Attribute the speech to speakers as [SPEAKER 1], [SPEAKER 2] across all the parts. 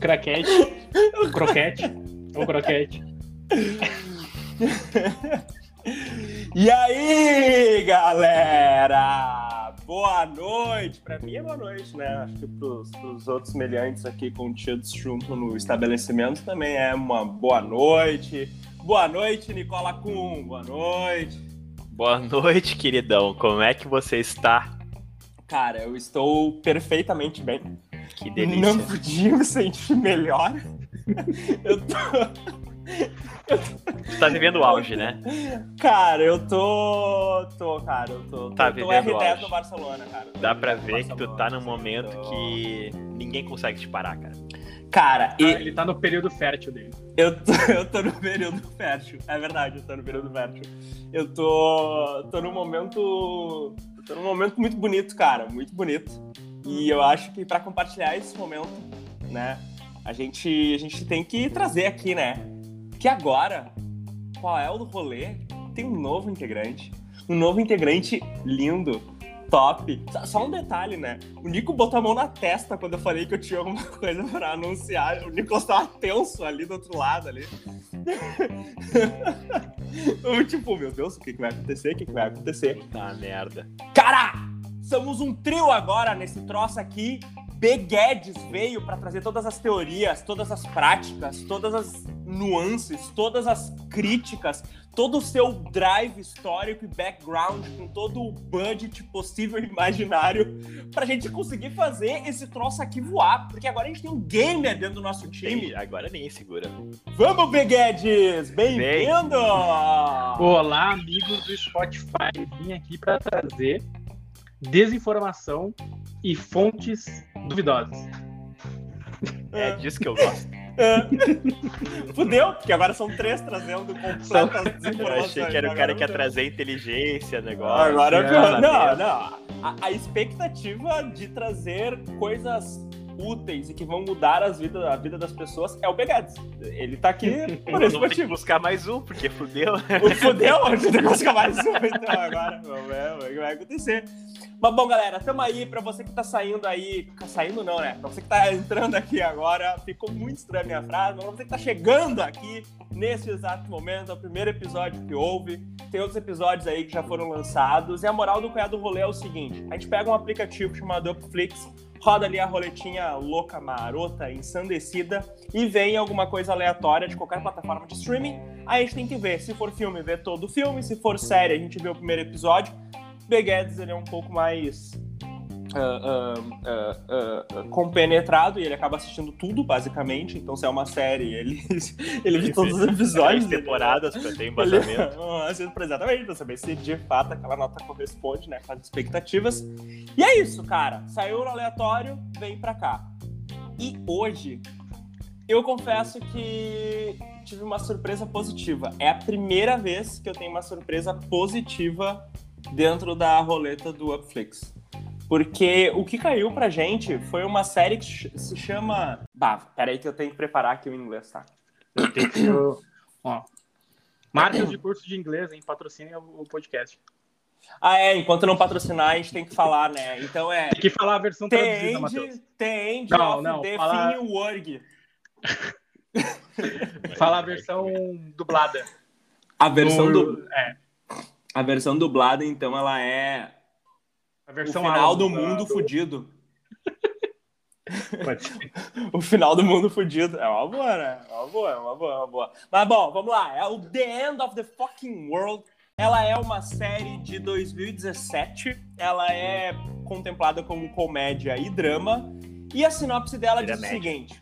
[SPEAKER 1] Craquete. Croquete. Croquete.
[SPEAKER 2] E aí, galera? Boa noite. Pra mim é boa noite, né? Acho que pros, pros outros meliantes aqui contidos junto no estabelecimento também é uma boa noite. Boa noite, Nicola Kuhn. Boa noite.
[SPEAKER 3] Boa noite, queridão. Como é que você está?
[SPEAKER 2] Cara, eu estou perfeitamente bem.
[SPEAKER 3] Que delícia.
[SPEAKER 2] Não podia me sentir melhor. eu tô.
[SPEAKER 3] Tu tá vivendo o auge, né?
[SPEAKER 2] Cara, eu tô. tô, cara, eu tô.
[SPEAKER 3] Tá
[SPEAKER 2] tô, tô
[SPEAKER 3] vivendo o
[SPEAKER 2] R10
[SPEAKER 3] auge.
[SPEAKER 2] no Barcelona, cara.
[SPEAKER 3] Dá
[SPEAKER 2] Tô
[SPEAKER 3] pra ver que tu tá num momento
[SPEAKER 2] tô-
[SPEAKER 3] que ninguém consegue te parar, cara.
[SPEAKER 2] Cara, e
[SPEAKER 1] Ah, ele tá no período fértil dele.
[SPEAKER 2] eu tô, eu tô no período fértil. É verdade, eu tô no período fértil. Eu tô. tô num momento. tô num momento muito bonito, cara. Muito bonito. E eu acho que pra compartilhar esse momento, né, a gente, a gente tem que trazer aqui, né? Que agora, qual é o rolê? Tem um novo integrante. Um novo integrante lindo, top. Só- um detalhe, né? O Nico botou a mão na testa quando eu falei que eu tinha alguma coisa pra anunciar. O Nicolas tava tenso ali do outro lado ali. Tipo, meu Deus, o que, que vai acontecer? O que, que vai acontecer?
[SPEAKER 3] Tá merda.
[SPEAKER 2] Cara, somos um trio agora nesse troço aqui. B. Guedes veio pra trazer todas as teorias, todas as práticas, todas as nuances, todas as críticas, todo o seu drive histórico e background, com todo o budget possível e imaginário, pra gente conseguir fazer esse troço aqui voar. Porque agora a gente tem um gamer dentro do nosso time.
[SPEAKER 3] Tem- Agora nem segura.
[SPEAKER 2] Vamos, B. Guedes! Bem-vindo!
[SPEAKER 1] Olá, amigos do Spotify. Vim aqui pra trazer desinformação e fontes duvidosas.
[SPEAKER 3] É disso que eu gosto.
[SPEAKER 2] Fudeu, porque agora são três trazendo completas
[SPEAKER 3] Eu achei que era o
[SPEAKER 2] Agora
[SPEAKER 3] cara que ia trazer inteligência, negócio.
[SPEAKER 2] Agora,
[SPEAKER 1] Ah,
[SPEAKER 2] não, não. A, a expectativa de trazer coisas úteis e que vão mudar as vidas, a vida das pessoas é o Begads. Ele tá aqui por esse motivo.
[SPEAKER 3] buscar mais um, porque fudeu.
[SPEAKER 2] O fudeu, a gente tem que buscar mais um, então agora. Vamos ver o que vai acontecer. Mas bom, galera, tamo aí. Pra você que tá saindo aí. Saindo não, né? Pra você que tá entrando aqui agora, ficou muito estranha a minha frase, mas pra você que tá chegando aqui nesse exato momento, é o primeiro episódio que houve. Tem outros episódios aí que já foram lançados. E a moral do Cunhado do Rolê é o seguinte: a gente pega um aplicativo chamado Upflix, roda ali a roletinha louca, marota, ensandecida e vem alguma coisa aleatória de qualquer plataforma de streaming. Aí a gente tem que ver. Se for filme, ver todo o filme. Se for série, a gente vê o primeiro episódio. B. Guedes, ele é um pouco mais ah, ah, ah, compenetrado e ele acaba assistindo tudo, basicamente. Então, se é uma série, ele, ele vê todos os episódios.
[SPEAKER 3] Três temporadas pra ter
[SPEAKER 2] Ele,
[SPEAKER 3] embasamento.
[SPEAKER 2] Assim, exatamente, pra saber se de fato aquela nota corresponde né, com as expectativas. E é isso, cara. Saiu no aleatório, vem pra cá. E hoje, eu confesso que tive uma surpresa positiva. É a primeira vez que eu tenho uma surpresa positiva dentro da roleta do Upflix. Porque o que caiu pra gente foi uma série que se chama. Bah, peraí que eu tenho que preparar aqui o inglês, tá?
[SPEAKER 1] Tem que ser o- ó, marcas de curso de inglês, hein? Patrocinem o podcast.
[SPEAKER 2] Ah, é, enquanto não patrocinar, a gente tem que falar, né? Então é.
[SPEAKER 1] Tem que falar a versão traduzida, Matheus.
[SPEAKER 2] Tende, tende
[SPEAKER 1] Não,
[SPEAKER 2] of
[SPEAKER 1] não,
[SPEAKER 2] the
[SPEAKER 1] fala-. Fala a versão dublada.
[SPEAKER 2] A versão,
[SPEAKER 1] No-
[SPEAKER 2] du...
[SPEAKER 1] É,
[SPEAKER 2] a versão dublada, então, ela é
[SPEAKER 1] a
[SPEAKER 2] o
[SPEAKER 1] versão
[SPEAKER 2] final
[SPEAKER 1] áudio
[SPEAKER 2] do mundo fudido. O final do mundo fudido. É uma boa, né? É uma boa, é uma boa, é uma boa. Mas bom, vamos lá. É o The End of the Fucking World. Ela é uma série de 2017. Ela é contemplada como comédia e drama. E a sinopse dela diz o
[SPEAKER 3] Dramédia.
[SPEAKER 2] seguinte: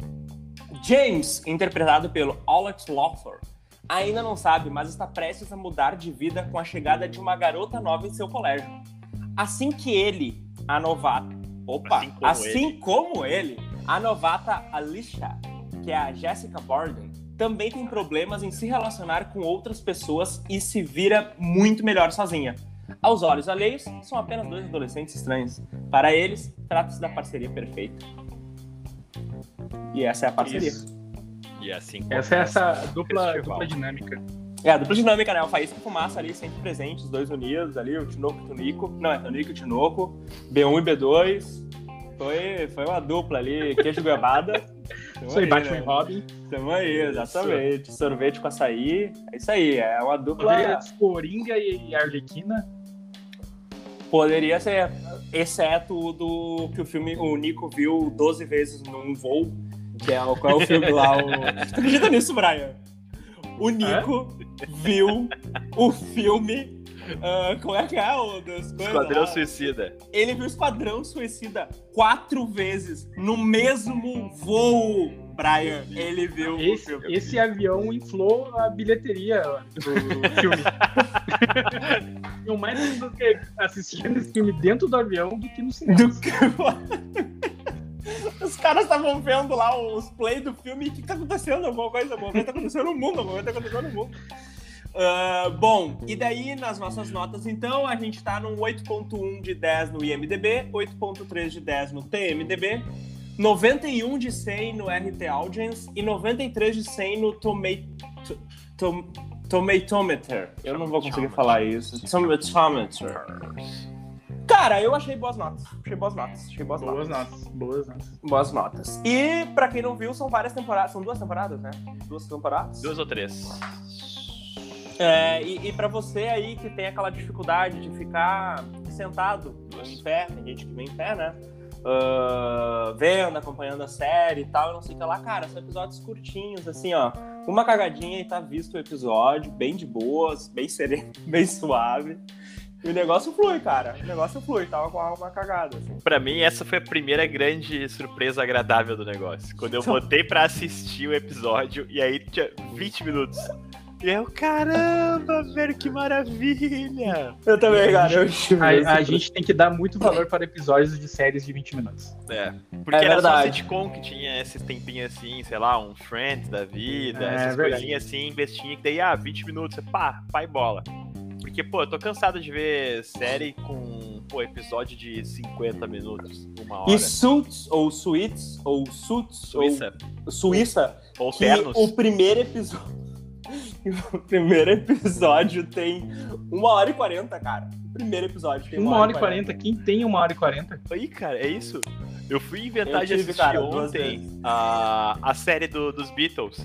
[SPEAKER 2] James, interpretado pelo Alex Lothar, ainda não sabe, mas está prestes a mudar de vida com a chegada de uma garota nova em seu colégio. Assim que ele, a novata, opa,
[SPEAKER 3] Assim como
[SPEAKER 2] assim como ele, a novata Alicia, que é a Jessica Borden, também tem problemas em se relacionar com outras pessoas e se vira muito melhor sozinha. Aos olhos alheios, são apenas dois adolescentes estranhos. Para eles, trata-se da parceria perfeita. E essa é a parceria.
[SPEAKER 3] Isso. E assim
[SPEAKER 1] Essa é essa dupla, dupla dinâmica.
[SPEAKER 2] É, a dupla dinâmica, né? O Faísca e Fumaça ali sempre presentes, os dois unidos ali, o Tinoco e o Tunico. Não, é Tunico e o Tinoco. B1 e B2. Foi, foi uma dupla ali, queijo goiabada.
[SPEAKER 1] Isso aí, Batman
[SPEAKER 2] né?
[SPEAKER 1] e Robin.
[SPEAKER 2] Tamo aí, exatamente. Sorvete com açaí. É isso aí, é uma dupla.
[SPEAKER 1] Poderia ser Coringa e Arlequina.
[SPEAKER 2] Poderia ser, exceto o do que o filme, o Nico viu 12 vezes num voo, que é o, qual é o filme lá, o... Tu acredita nisso, Brian? O Nico viu o filme, ah, como é que é o das coisas
[SPEAKER 3] Esquadrão
[SPEAKER 2] lá?
[SPEAKER 3] Suicida.
[SPEAKER 2] Ele viu Esquadrão Suicida quatro vezes no mesmo voo, Brian. Ele viu o
[SPEAKER 1] Esse,
[SPEAKER 2] filme.
[SPEAKER 1] esse avião inflou a bilheteria do filme. Tinham mais assistindo esse filme dentro do avião do que no cinema.
[SPEAKER 2] Do que- Os caras estavam vendo lá os play do filme o que, tá acontecendo? Alguma coisa, alguma coisa tá acontecendo no mundo, alguma coisa tá acontecendo no mundo. Ah, bom, e daí nas nossas notas, então, a gente tá num 8.1 de 10 no IMDB, 8.3 de 10 no TMDB, 91 de 100 no RT Audience e 93 de 100 no Tomato... Tom, Tomatometer. Eu não vou conseguir falar isso. Tomatometer. Cara, eu achei boas notas. Achei boas notas. Achei boas,
[SPEAKER 1] Boas
[SPEAKER 2] notas.
[SPEAKER 1] notas, boas notas.
[SPEAKER 2] Boas notas. E pra quem não viu, são várias temporadas. São duas temporadas, né? Duas temporadas.
[SPEAKER 3] Duas ou três.
[SPEAKER 2] É, e, e pra você aí que tem aquela dificuldade de ficar sentado em pé, tem gente que vem em pé, né? Ah, vendo, acompanhando a série e tal, e não sei o que lá, cara, são episódios curtinhos, assim, ó. Uma cagadinha e tá visto o episódio, bem de boas, bem sereno, bem suave. E o negócio flui, cara. O negócio flui, tava com uma cagada, assim.
[SPEAKER 3] Pra mim, essa foi a primeira grande surpresa agradável do negócio. Quando eu botei pra assistir o episódio, e aí tinha 20 minutos. E eu, caramba, velho, que maravilha!
[SPEAKER 2] Eu também, cara. Eu
[SPEAKER 1] A, a gente tem que dar muito valor para episódios de séries de 20 minutos.
[SPEAKER 3] É, porque
[SPEAKER 2] É
[SPEAKER 3] era
[SPEAKER 2] verdade.
[SPEAKER 3] só sitcom que tinha esses tempinhos assim, sei lá, um Friends da vida,
[SPEAKER 1] É,
[SPEAKER 3] essas
[SPEAKER 1] verdade.
[SPEAKER 3] coisinhas assim, bestinha, que daí, ah, 20 minutos, pá, pá e bola. Porque, pô, eu tô cansado de ver série com, pô, episódio de 50 minutos, uma hora.
[SPEAKER 2] E Suits, ou Suits, ou Suits,
[SPEAKER 3] Suíça.
[SPEAKER 2] ou Suíça,
[SPEAKER 3] Ou
[SPEAKER 2] que
[SPEAKER 3] ternos.
[SPEAKER 2] o primeiro episódio. O primeiro episódio tem uma hora e quarenta, cara. O primeiro episódio tem
[SPEAKER 1] Uma hora e quarenta. Quem tem uma hora e quarenta?
[SPEAKER 3] Aí, cara, é isso? Eu fui inventar
[SPEAKER 2] Eu
[SPEAKER 3] de assistir
[SPEAKER 2] cara,
[SPEAKER 3] ontem a, a série do- dos Beatles.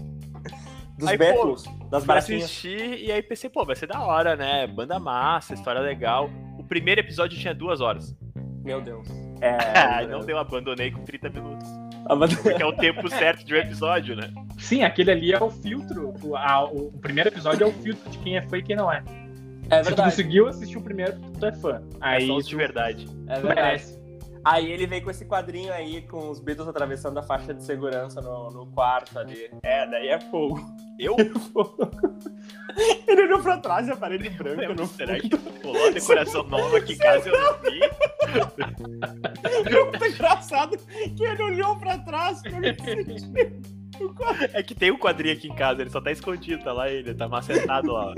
[SPEAKER 2] Dos
[SPEAKER 3] Aí,
[SPEAKER 2] Beatles, das
[SPEAKER 3] Fui
[SPEAKER 2] baratinhas.
[SPEAKER 3] assistir e aí pensei, pô, vai ser da hora, né? Banda massa, história legal. O primeiro episódio tinha duas horas.
[SPEAKER 2] Meu Deus. É,
[SPEAKER 3] Ah, não deu, abandonei com 30 minutos. Porque é o tempo certo de um episódio, né?
[SPEAKER 1] Sim, aquele ali é o filtro. O, a- o- o primeiro episódio é o filtro de quem é fã e quem não é.
[SPEAKER 2] É
[SPEAKER 1] Se tu
[SPEAKER 2] verdade.
[SPEAKER 1] conseguiu assistir o primeiro, tu é fã.
[SPEAKER 3] Aí
[SPEAKER 1] Aí
[SPEAKER 3] só os de
[SPEAKER 1] tu,
[SPEAKER 3] verdade.
[SPEAKER 2] É verdade.
[SPEAKER 1] merece.
[SPEAKER 2] Aí ele veio com esse quadrinho aí, com os Beatles atravessando a faixa de segurança no, no quarto ali. É, daí é fogo.
[SPEAKER 3] Eu?
[SPEAKER 2] Ele olhou pra trás e a parede branca no
[SPEAKER 3] Será que rolou a decoração nova aqui em casa eu não vi?
[SPEAKER 2] Muito engraçado que ele olhou pra trás ele sentiu.
[SPEAKER 3] É que tem um quadrinho aqui em casa, ele só tá escondido, tá lá ele, tá macetado lá.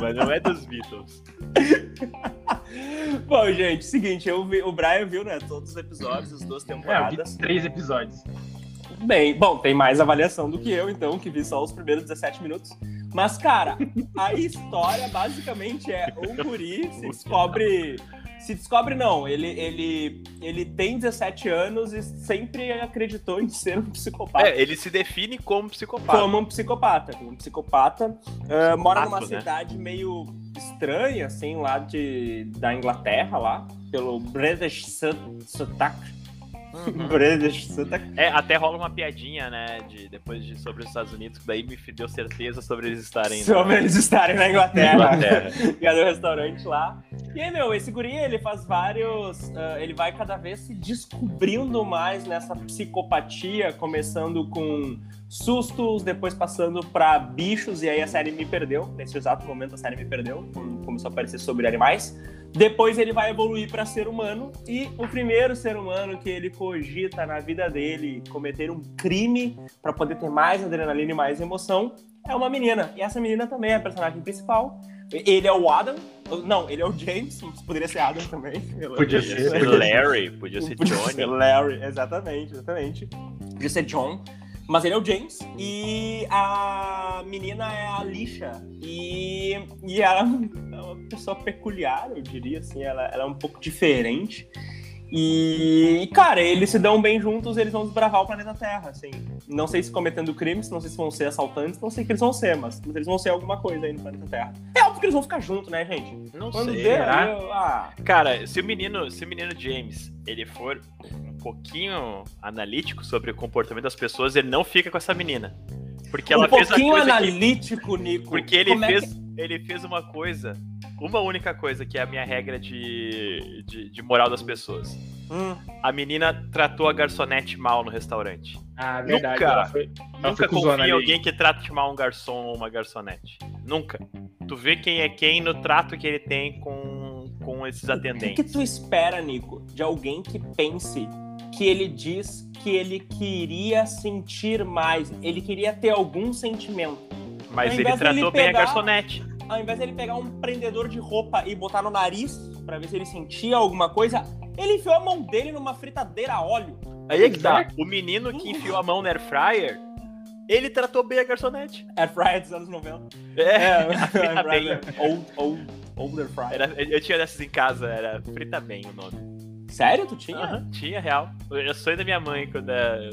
[SPEAKER 3] Mas não é dos Beatles.
[SPEAKER 2] Bom, gente, seguinte, eu vi, o Brian viu, né, todos os episódios, as duas
[SPEAKER 1] É, eu vi
[SPEAKER 2] temporadas.
[SPEAKER 1] três episódios.
[SPEAKER 2] Bem, bom, tem mais avaliação do que eu, então, que vi só os primeiros 17 minutos. Mas, cara, a história basicamente é um guri se descobre. Se descobre, não. Ele, ele, ele tem 17 anos e sempre acreditou em ser um psicopata.
[SPEAKER 3] É, ele se define como psicopata.
[SPEAKER 2] Como um psicopata. Como um psicopata. ah, mora numa
[SPEAKER 3] né?
[SPEAKER 2] cidade meio estranha, assim, lá de, da Inglaterra, lá. Pelo British Sotaque.
[SPEAKER 3] Uhum.
[SPEAKER 2] British Sotaque.
[SPEAKER 3] É, até rola uma piadinha, né, de, depois de sobre os Estados Unidos, que daí me deu certeza sobre eles estarem na-
[SPEAKER 2] Sobre eles estarem na
[SPEAKER 3] na
[SPEAKER 2] Inglaterra.
[SPEAKER 3] Inglaterra.
[SPEAKER 2] E é do restaurante lá. E aí, meu, esse guri, ele faz vários. ah, ele vai cada vez se descobrindo mais nessa psicopatia, começando com sustos, depois passando pra bichos, e aí a série me perdeu. Nesse exato momento a série me perdeu, começou a aparecer sobre animais. Depois ele vai evoluir pra ser humano, e o primeiro ser humano que ele cogita na vida dele cometer um crime pra poder ter mais adrenalina e mais emoção é uma menina. E essa menina também é a personagem principal. Ele é o Adam. Não, ele é o James. Poderia ser Adam também.
[SPEAKER 1] Podia ser.
[SPEAKER 3] ser Larry, podia ser
[SPEAKER 2] Podia ser
[SPEAKER 3] Johnny.
[SPEAKER 2] Larry, exatamente, exatamente. Podia ser John. Mas ele é o James e a menina é a Alicia. E, e ela é uma pessoa peculiar, eu diria, assim, ela, ela é um pouco diferente. E, cara, eles se dão bem juntos, eles vão desbravar o planeta Terra, assim. Não sei se cometendo crimes, não sei se vão ser assaltantes, não sei o que eles vão ser, mas, mas eles vão ser alguma coisa aí no planeta Terra. É óbvio que eles vão ficar juntos, né, gente?
[SPEAKER 3] Não
[SPEAKER 2] Quando
[SPEAKER 3] sei.
[SPEAKER 1] será?
[SPEAKER 2] eu- ah,
[SPEAKER 3] Cara, se o menino, se o menino James, ele for um pouquinho analítico sobre o comportamento das pessoas, ele não fica com essa menina. Porque ela
[SPEAKER 2] um
[SPEAKER 3] fez a
[SPEAKER 2] pouquinho
[SPEAKER 3] coisa que,
[SPEAKER 2] analítico, Nico.
[SPEAKER 3] porque ele
[SPEAKER 2] Como é
[SPEAKER 3] fez, ele fez uma coisa, uma única coisa que é a minha regra de, de, de moral das pessoas.
[SPEAKER 2] Hum,
[SPEAKER 3] A menina tratou a garçonete mal no restaurante.
[SPEAKER 1] Ah, verdade.
[SPEAKER 3] Nunca.
[SPEAKER 1] Ela foi, ela
[SPEAKER 3] Nunca confia em alguém que trate mal um garçom ou uma garçonete. Nunca. Tu vê quem é quem no trato que ele tem com, com esses
[SPEAKER 2] O que,
[SPEAKER 3] atendentes.
[SPEAKER 2] que tu espera, Nico, de alguém que pense que ele diz que ele queria sentir mais, ele queria ter algum sentimento?
[SPEAKER 3] Mas ele tratou bem a
[SPEAKER 2] pegar-
[SPEAKER 3] garçonete.
[SPEAKER 2] Ao invés dele pegar um prendedor de roupa e botar no nariz pra ver se ele sentia alguma coisa, ele enfiou a mão dele numa fritadeira a óleo.
[SPEAKER 3] Aí é que tá. O menino que enfiou a mão no air fryer, ele tratou bem a garçonete.
[SPEAKER 2] Air fryer dos anos 90.
[SPEAKER 3] É,
[SPEAKER 2] frita
[SPEAKER 3] frita bem.
[SPEAKER 2] Old, old, older fryer.
[SPEAKER 3] Era- eu tinha dessas em casa, era frita bem o nome.
[SPEAKER 2] Sério, tu tinha?
[SPEAKER 3] Aham, tinha, real. Eu sonho da minha mãe quando é,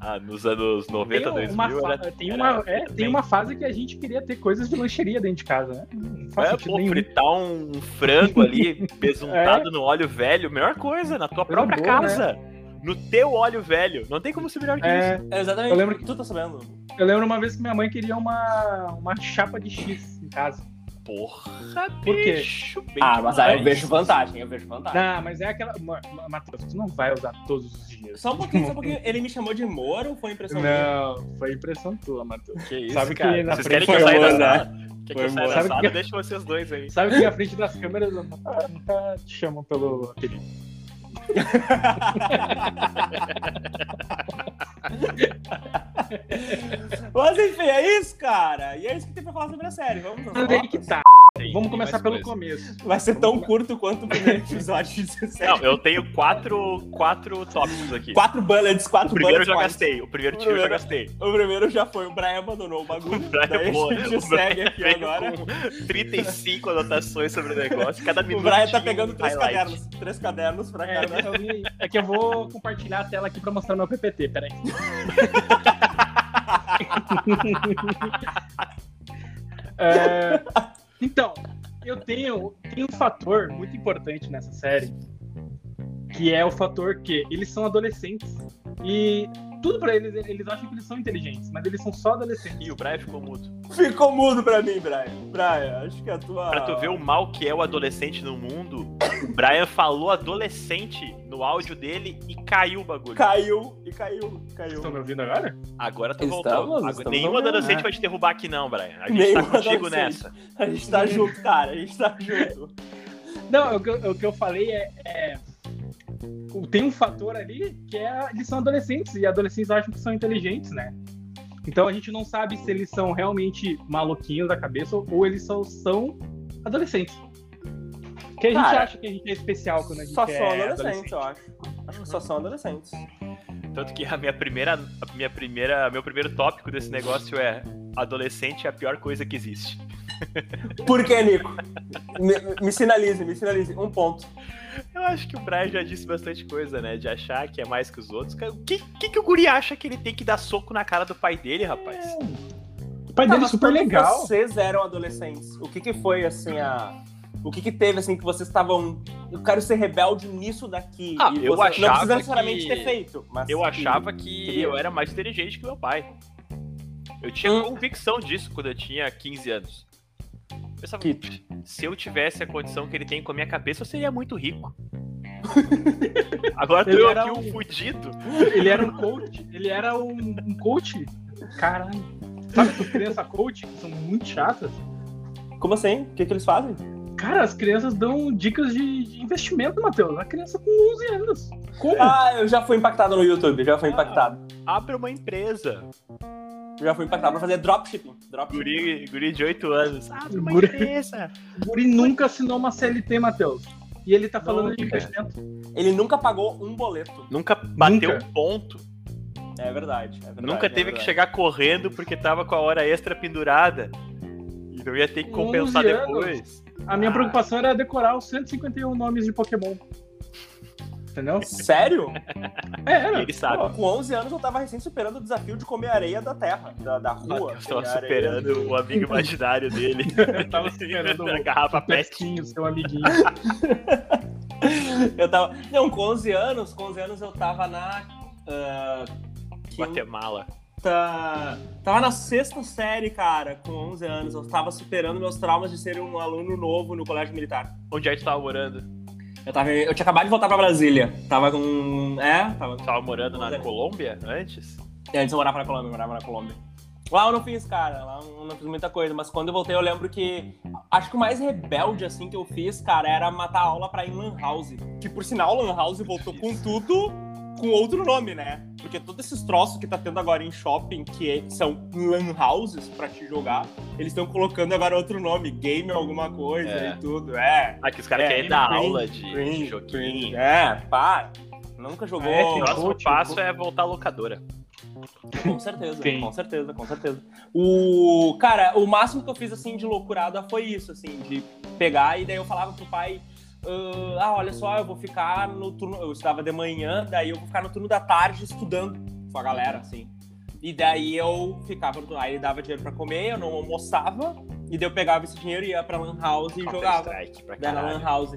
[SPEAKER 3] ah, nos anos 90,
[SPEAKER 1] Tem
[SPEAKER 3] 2000.
[SPEAKER 1] uma, fa-
[SPEAKER 3] era-
[SPEAKER 1] tem,
[SPEAKER 3] era
[SPEAKER 1] uma, é, tem
[SPEAKER 3] bem.
[SPEAKER 1] uma fase que a gente queria ter coisas de lancheria dentro de casa, né? Não faz
[SPEAKER 3] É, pô,
[SPEAKER 1] nenhum.
[SPEAKER 3] fritar um frango ali, besuntado no óleo velho, melhor coisa, na tua
[SPEAKER 1] Coisa
[SPEAKER 3] própria
[SPEAKER 1] boa,
[SPEAKER 3] casa. No teu óleo velho. Não tem como ser melhor que
[SPEAKER 1] É,
[SPEAKER 3] isso.
[SPEAKER 2] É, exatamente.
[SPEAKER 1] Eu lembro que-
[SPEAKER 2] Tu tá sabendo?
[SPEAKER 1] eu lembro uma vez que minha mãe queria uma, uma chapa de X em casa.
[SPEAKER 3] Porra,
[SPEAKER 1] Por quê?
[SPEAKER 3] bicho,
[SPEAKER 2] Ah, mas aí eu vejo vantagem, eu vejo vantagem.
[SPEAKER 1] Não, mas é aquela. Ma- Ma- Matheus, tu não vai usar todos os dias.
[SPEAKER 2] Só um pouquinho, só um pouquinho. Ele me chamou de Moro ou foi impressão minha?
[SPEAKER 1] Não, foi impressão tua, Matheus.
[SPEAKER 3] Que isso,
[SPEAKER 1] Sabe que
[SPEAKER 3] cara?
[SPEAKER 1] na
[SPEAKER 3] Vocês
[SPEAKER 1] frente
[SPEAKER 3] querem que eu
[SPEAKER 2] foi
[SPEAKER 3] saia da
[SPEAKER 2] amor, né?
[SPEAKER 3] sala? Quer que
[SPEAKER 2] Foi
[SPEAKER 3] eu saia da
[SPEAKER 1] Sabe
[SPEAKER 3] sala?
[SPEAKER 1] que-
[SPEAKER 3] Deixa vocês dois aí.
[SPEAKER 1] Sabe que na frente das câmeras eu nunca, nunca te chamam pelo apelido.
[SPEAKER 2] Mas enfim, é isso, cara. E é isso que tem pra falar sobre a série. Vamos notas?
[SPEAKER 1] que tá.
[SPEAKER 3] Tem-
[SPEAKER 1] Vamos começar pelo
[SPEAKER 3] coisa.
[SPEAKER 1] começo.
[SPEAKER 2] Vai ser tão curto quanto o primeiro episódio de 17.
[SPEAKER 3] Não, eu tenho quatro, quatro tópicos aqui.
[SPEAKER 2] Quatro bullets, quatro
[SPEAKER 3] O primeiro eu já gastei. O primeiro tiro eu já gastei.
[SPEAKER 2] O primeiro já foi, o Brian abandonou o bagulho.
[SPEAKER 3] O Brian,
[SPEAKER 2] Daí
[SPEAKER 3] pô,
[SPEAKER 2] a gente
[SPEAKER 3] o
[SPEAKER 2] segue
[SPEAKER 3] Brian
[SPEAKER 2] aqui agora.
[SPEAKER 3] com 35 anotações sobre o negócio. Cada
[SPEAKER 2] O
[SPEAKER 3] minuto.
[SPEAKER 2] Brian tá pegando três
[SPEAKER 3] highlight.
[SPEAKER 2] cadernos. Três cadernos pra
[SPEAKER 1] É,
[SPEAKER 2] cada.
[SPEAKER 1] vi- é que eu vou compartilhar a tela aqui pra mostrar meu PPT, peraí. É, então, eu tenho, tenho um fator muito importante nessa série, que é o fator que eles são adolescentes e tudo pra eles, eles acham que eles são inteligentes, mas eles são só adolescentes.
[SPEAKER 3] E o Brian ficou mudo.
[SPEAKER 2] Ficou mudo pra mim, Brian. Brian, acho que a tua.
[SPEAKER 3] Pra tu ver o mal que é o adolescente no mundo, o Brian falou adolescente no áudio dele e caiu o bagulho.
[SPEAKER 2] Caiu e caiu, caiu.
[SPEAKER 1] Estão me ouvindo agora?
[SPEAKER 3] Agora tu
[SPEAKER 2] Estamos,
[SPEAKER 3] voltou. Agora,
[SPEAKER 2] estamos
[SPEAKER 3] nenhum
[SPEAKER 2] ouvindo,
[SPEAKER 3] adolescente
[SPEAKER 1] né?
[SPEAKER 3] vai te derrubar aqui, não, Brian. A gente
[SPEAKER 2] Nenhum
[SPEAKER 3] tá contigo nessa.
[SPEAKER 2] A gente tá junto, cara. A gente tá junto.
[SPEAKER 1] Não, o que, eu- o que eu falei é, é- Tem um fator ali que é. Eles são adolescentes e adolescentes acham que são inteligentes, né? Então a gente não sabe se eles são realmente maluquinhos da cabeça ou eles só são adolescentes. Porque a gente
[SPEAKER 2] Cara,
[SPEAKER 1] acha que a gente é especial quando a gente
[SPEAKER 2] Só
[SPEAKER 1] é
[SPEAKER 2] são adolescentes,
[SPEAKER 1] adolescente.
[SPEAKER 2] eu acho. Acho que só são adolescentes.
[SPEAKER 3] Tanto que a minha primeira, a minha primeira, meu primeiro tópico desse negócio é adolescente é a pior coisa que existe.
[SPEAKER 2] Por que, Nico? Me, me sinalize, me sinalize. Um ponto.
[SPEAKER 3] Eu acho que o Brian já disse bastante coisa, né? De achar que é mais que os outros. O que, que, que o guri acha que ele tem que dar soco na cara do pai dele, rapaz?
[SPEAKER 1] O pai
[SPEAKER 2] Tá,
[SPEAKER 1] dele é
[SPEAKER 2] mas
[SPEAKER 1] super legal.
[SPEAKER 2] Vocês eram adolescentes. O que que foi, assim, a... O que que teve, assim, que vocês estavam... Eu quero ser rebelde nisso daqui.
[SPEAKER 3] Ah,
[SPEAKER 2] e
[SPEAKER 3] eu
[SPEAKER 2] você... Não
[SPEAKER 3] achava
[SPEAKER 2] precisa necessariamente
[SPEAKER 3] que-
[SPEAKER 2] ter feito, mas...
[SPEAKER 3] Eu
[SPEAKER 2] que-
[SPEAKER 3] achava que eu era mais inteligente que meu pai. Eu tinha
[SPEAKER 2] Hum.
[SPEAKER 3] convicção disso quando eu tinha 15 anos. Eu pensava,
[SPEAKER 2] Que-
[SPEAKER 3] se eu tivesse a condição que ele tem com a minha cabeça, eu seria muito rico. Agora tô
[SPEAKER 1] Ele
[SPEAKER 3] eu
[SPEAKER 1] era
[SPEAKER 3] aqui
[SPEAKER 1] um-
[SPEAKER 3] um fudido.
[SPEAKER 1] Ele era um coach. Ele era um, um coach. Caralho. Sabe as crianças coach que são muito chatas?
[SPEAKER 2] Como assim? O que que eles fazem?
[SPEAKER 1] Cara, as crianças dão dicas de, de investimento, Matheus. A criança com 11 anos. Como?
[SPEAKER 2] Ah, eu já fui impactado no YouTube, já fui
[SPEAKER 3] Ah.
[SPEAKER 2] impactado.
[SPEAKER 3] Abre uma empresa.
[SPEAKER 2] Já fui impactado pra fazer dropshipping. Dropshipping.
[SPEAKER 3] Guri, guri de 8 anos. Abre uma
[SPEAKER 1] Guri-
[SPEAKER 3] empresa.
[SPEAKER 1] O Guri nunca assinou uma CLT, Matheus. E ele tá falando de
[SPEAKER 3] Nunca.
[SPEAKER 1] investimento.
[SPEAKER 2] Ele nunca pagou um boleto.
[SPEAKER 3] Nunca bateu
[SPEAKER 1] Nunca.
[SPEAKER 3] um ponto.
[SPEAKER 2] É verdade. é verdade,
[SPEAKER 3] Nunca
[SPEAKER 2] é
[SPEAKER 3] teve que
[SPEAKER 2] verdade.
[SPEAKER 3] chegar correndo porque tava com a hora extra pendurada. E não ia ter que compensar
[SPEAKER 1] 11 anos.
[SPEAKER 3] depois.
[SPEAKER 1] A minha
[SPEAKER 3] Ah.
[SPEAKER 1] preocupação era decorar os 151 nomes de Pokémon. Entendeu?
[SPEAKER 2] Sério?
[SPEAKER 1] É, era.
[SPEAKER 3] Ele sabe.
[SPEAKER 2] Pô, com 11 anos eu tava recém superando o desafio de comer areia da terra, da, da rua.
[SPEAKER 3] Matheus tava
[SPEAKER 2] comer areia.
[SPEAKER 3] superando o amigo imaginário dele.
[SPEAKER 1] Eu tava superando
[SPEAKER 3] a
[SPEAKER 1] o
[SPEAKER 3] garrafa.
[SPEAKER 1] Pesquinho, seu amiguinho.
[SPEAKER 2] Eu tava. Não, com 11 anos, com 11 anos eu tava na. ah, quinta-
[SPEAKER 3] Guatemala.
[SPEAKER 2] Tava na sexta série, cara, com 11 anos. Eu tava superando meus traumas de ser um aluno novo no colégio militar.
[SPEAKER 3] Onde é que tu tava morando?
[SPEAKER 2] Eu, tava, eu tinha acabado de voltar pra Brasília. Tava com. É, tava.
[SPEAKER 3] Tava morando na
[SPEAKER 2] é?
[SPEAKER 3] Colômbia antes?
[SPEAKER 2] E antes eu morava na Colômbia, eu morava na Colômbia. Lá eu não fiz, cara, lá eu não fiz muita coisa, mas quando eu voltei eu lembro que. Acho que o mais rebelde, assim, que eu fiz, cara, era matar aula pra ir em Lan House. Que por sinal, Lan House voltou com tudo com outro nome, né? Porque todos esses troços que tá tendo agora em shopping, que são Lan Houses pra te jogar, eles estão colocando agora outro nome, game alguma coisa
[SPEAKER 3] É.
[SPEAKER 2] e tudo. É.
[SPEAKER 3] Ah, que os caras
[SPEAKER 2] É,
[SPEAKER 3] querem dar
[SPEAKER 2] cringe,
[SPEAKER 3] aula de, de
[SPEAKER 2] cringe,
[SPEAKER 3] joguinho.
[SPEAKER 2] cringe. É, pá. Nunca jogou.
[SPEAKER 1] É,
[SPEAKER 3] O próximo
[SPEAKER 1] coach,
[SPEAKER 3] passo
[SPEAKER 1] coach.
[SPEAKER 3] é voltar à locadora.
[SPEAKER 2] Com certeza,
[SPEAKER 1] Sim.
[SPEAKER 2] com certeza, com certeza. O. Cara, o máximo que eu fiz assim de loucurada foi isso, assim, de pegar e daí eu falava pro pai. "Ah, Ah, olha só, eu vou ficar no turno. Eu estudava de manhã, daí eu vou ficar no turno da tarde estudando com a galera, assim. E daí eu ficava no. Aí ele dava dinheiro pra comer, eu não almoçava. E daí eu pegava esse dinheiro e ia pra Lan House e jogava.
[SPEAKER 3] Counter-Strike pra
[SPEAKER 2] Daí na Lan. House.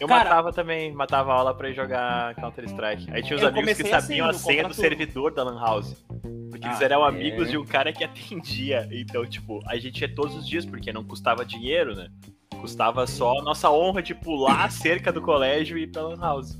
[SPEAKER 3] Eu
[SPEAKER 2] Cara-
[SPEAKER 3] matava também, matava aula pra ir jogar Counter-Strike. Aí tinha os amigos que
[SPEAKER 2] comecei
[SPEAKER 3] sabiam
[SPEAKER 2] assim,
[SPEAKER 3] a senha do servidor da Lan House. Porque eles
[SPEAKER 2] Ah,
[SPEAKER 3] eram
[SPEAKER 2] é.
[SPEAKER 3] amigos de um cara que atendia. Então, tipo, a gente ia todos os dias, porque não custava dinheiro, né? Custava só a nossa honra de pular a cerca do colégio e ir pra Lan House.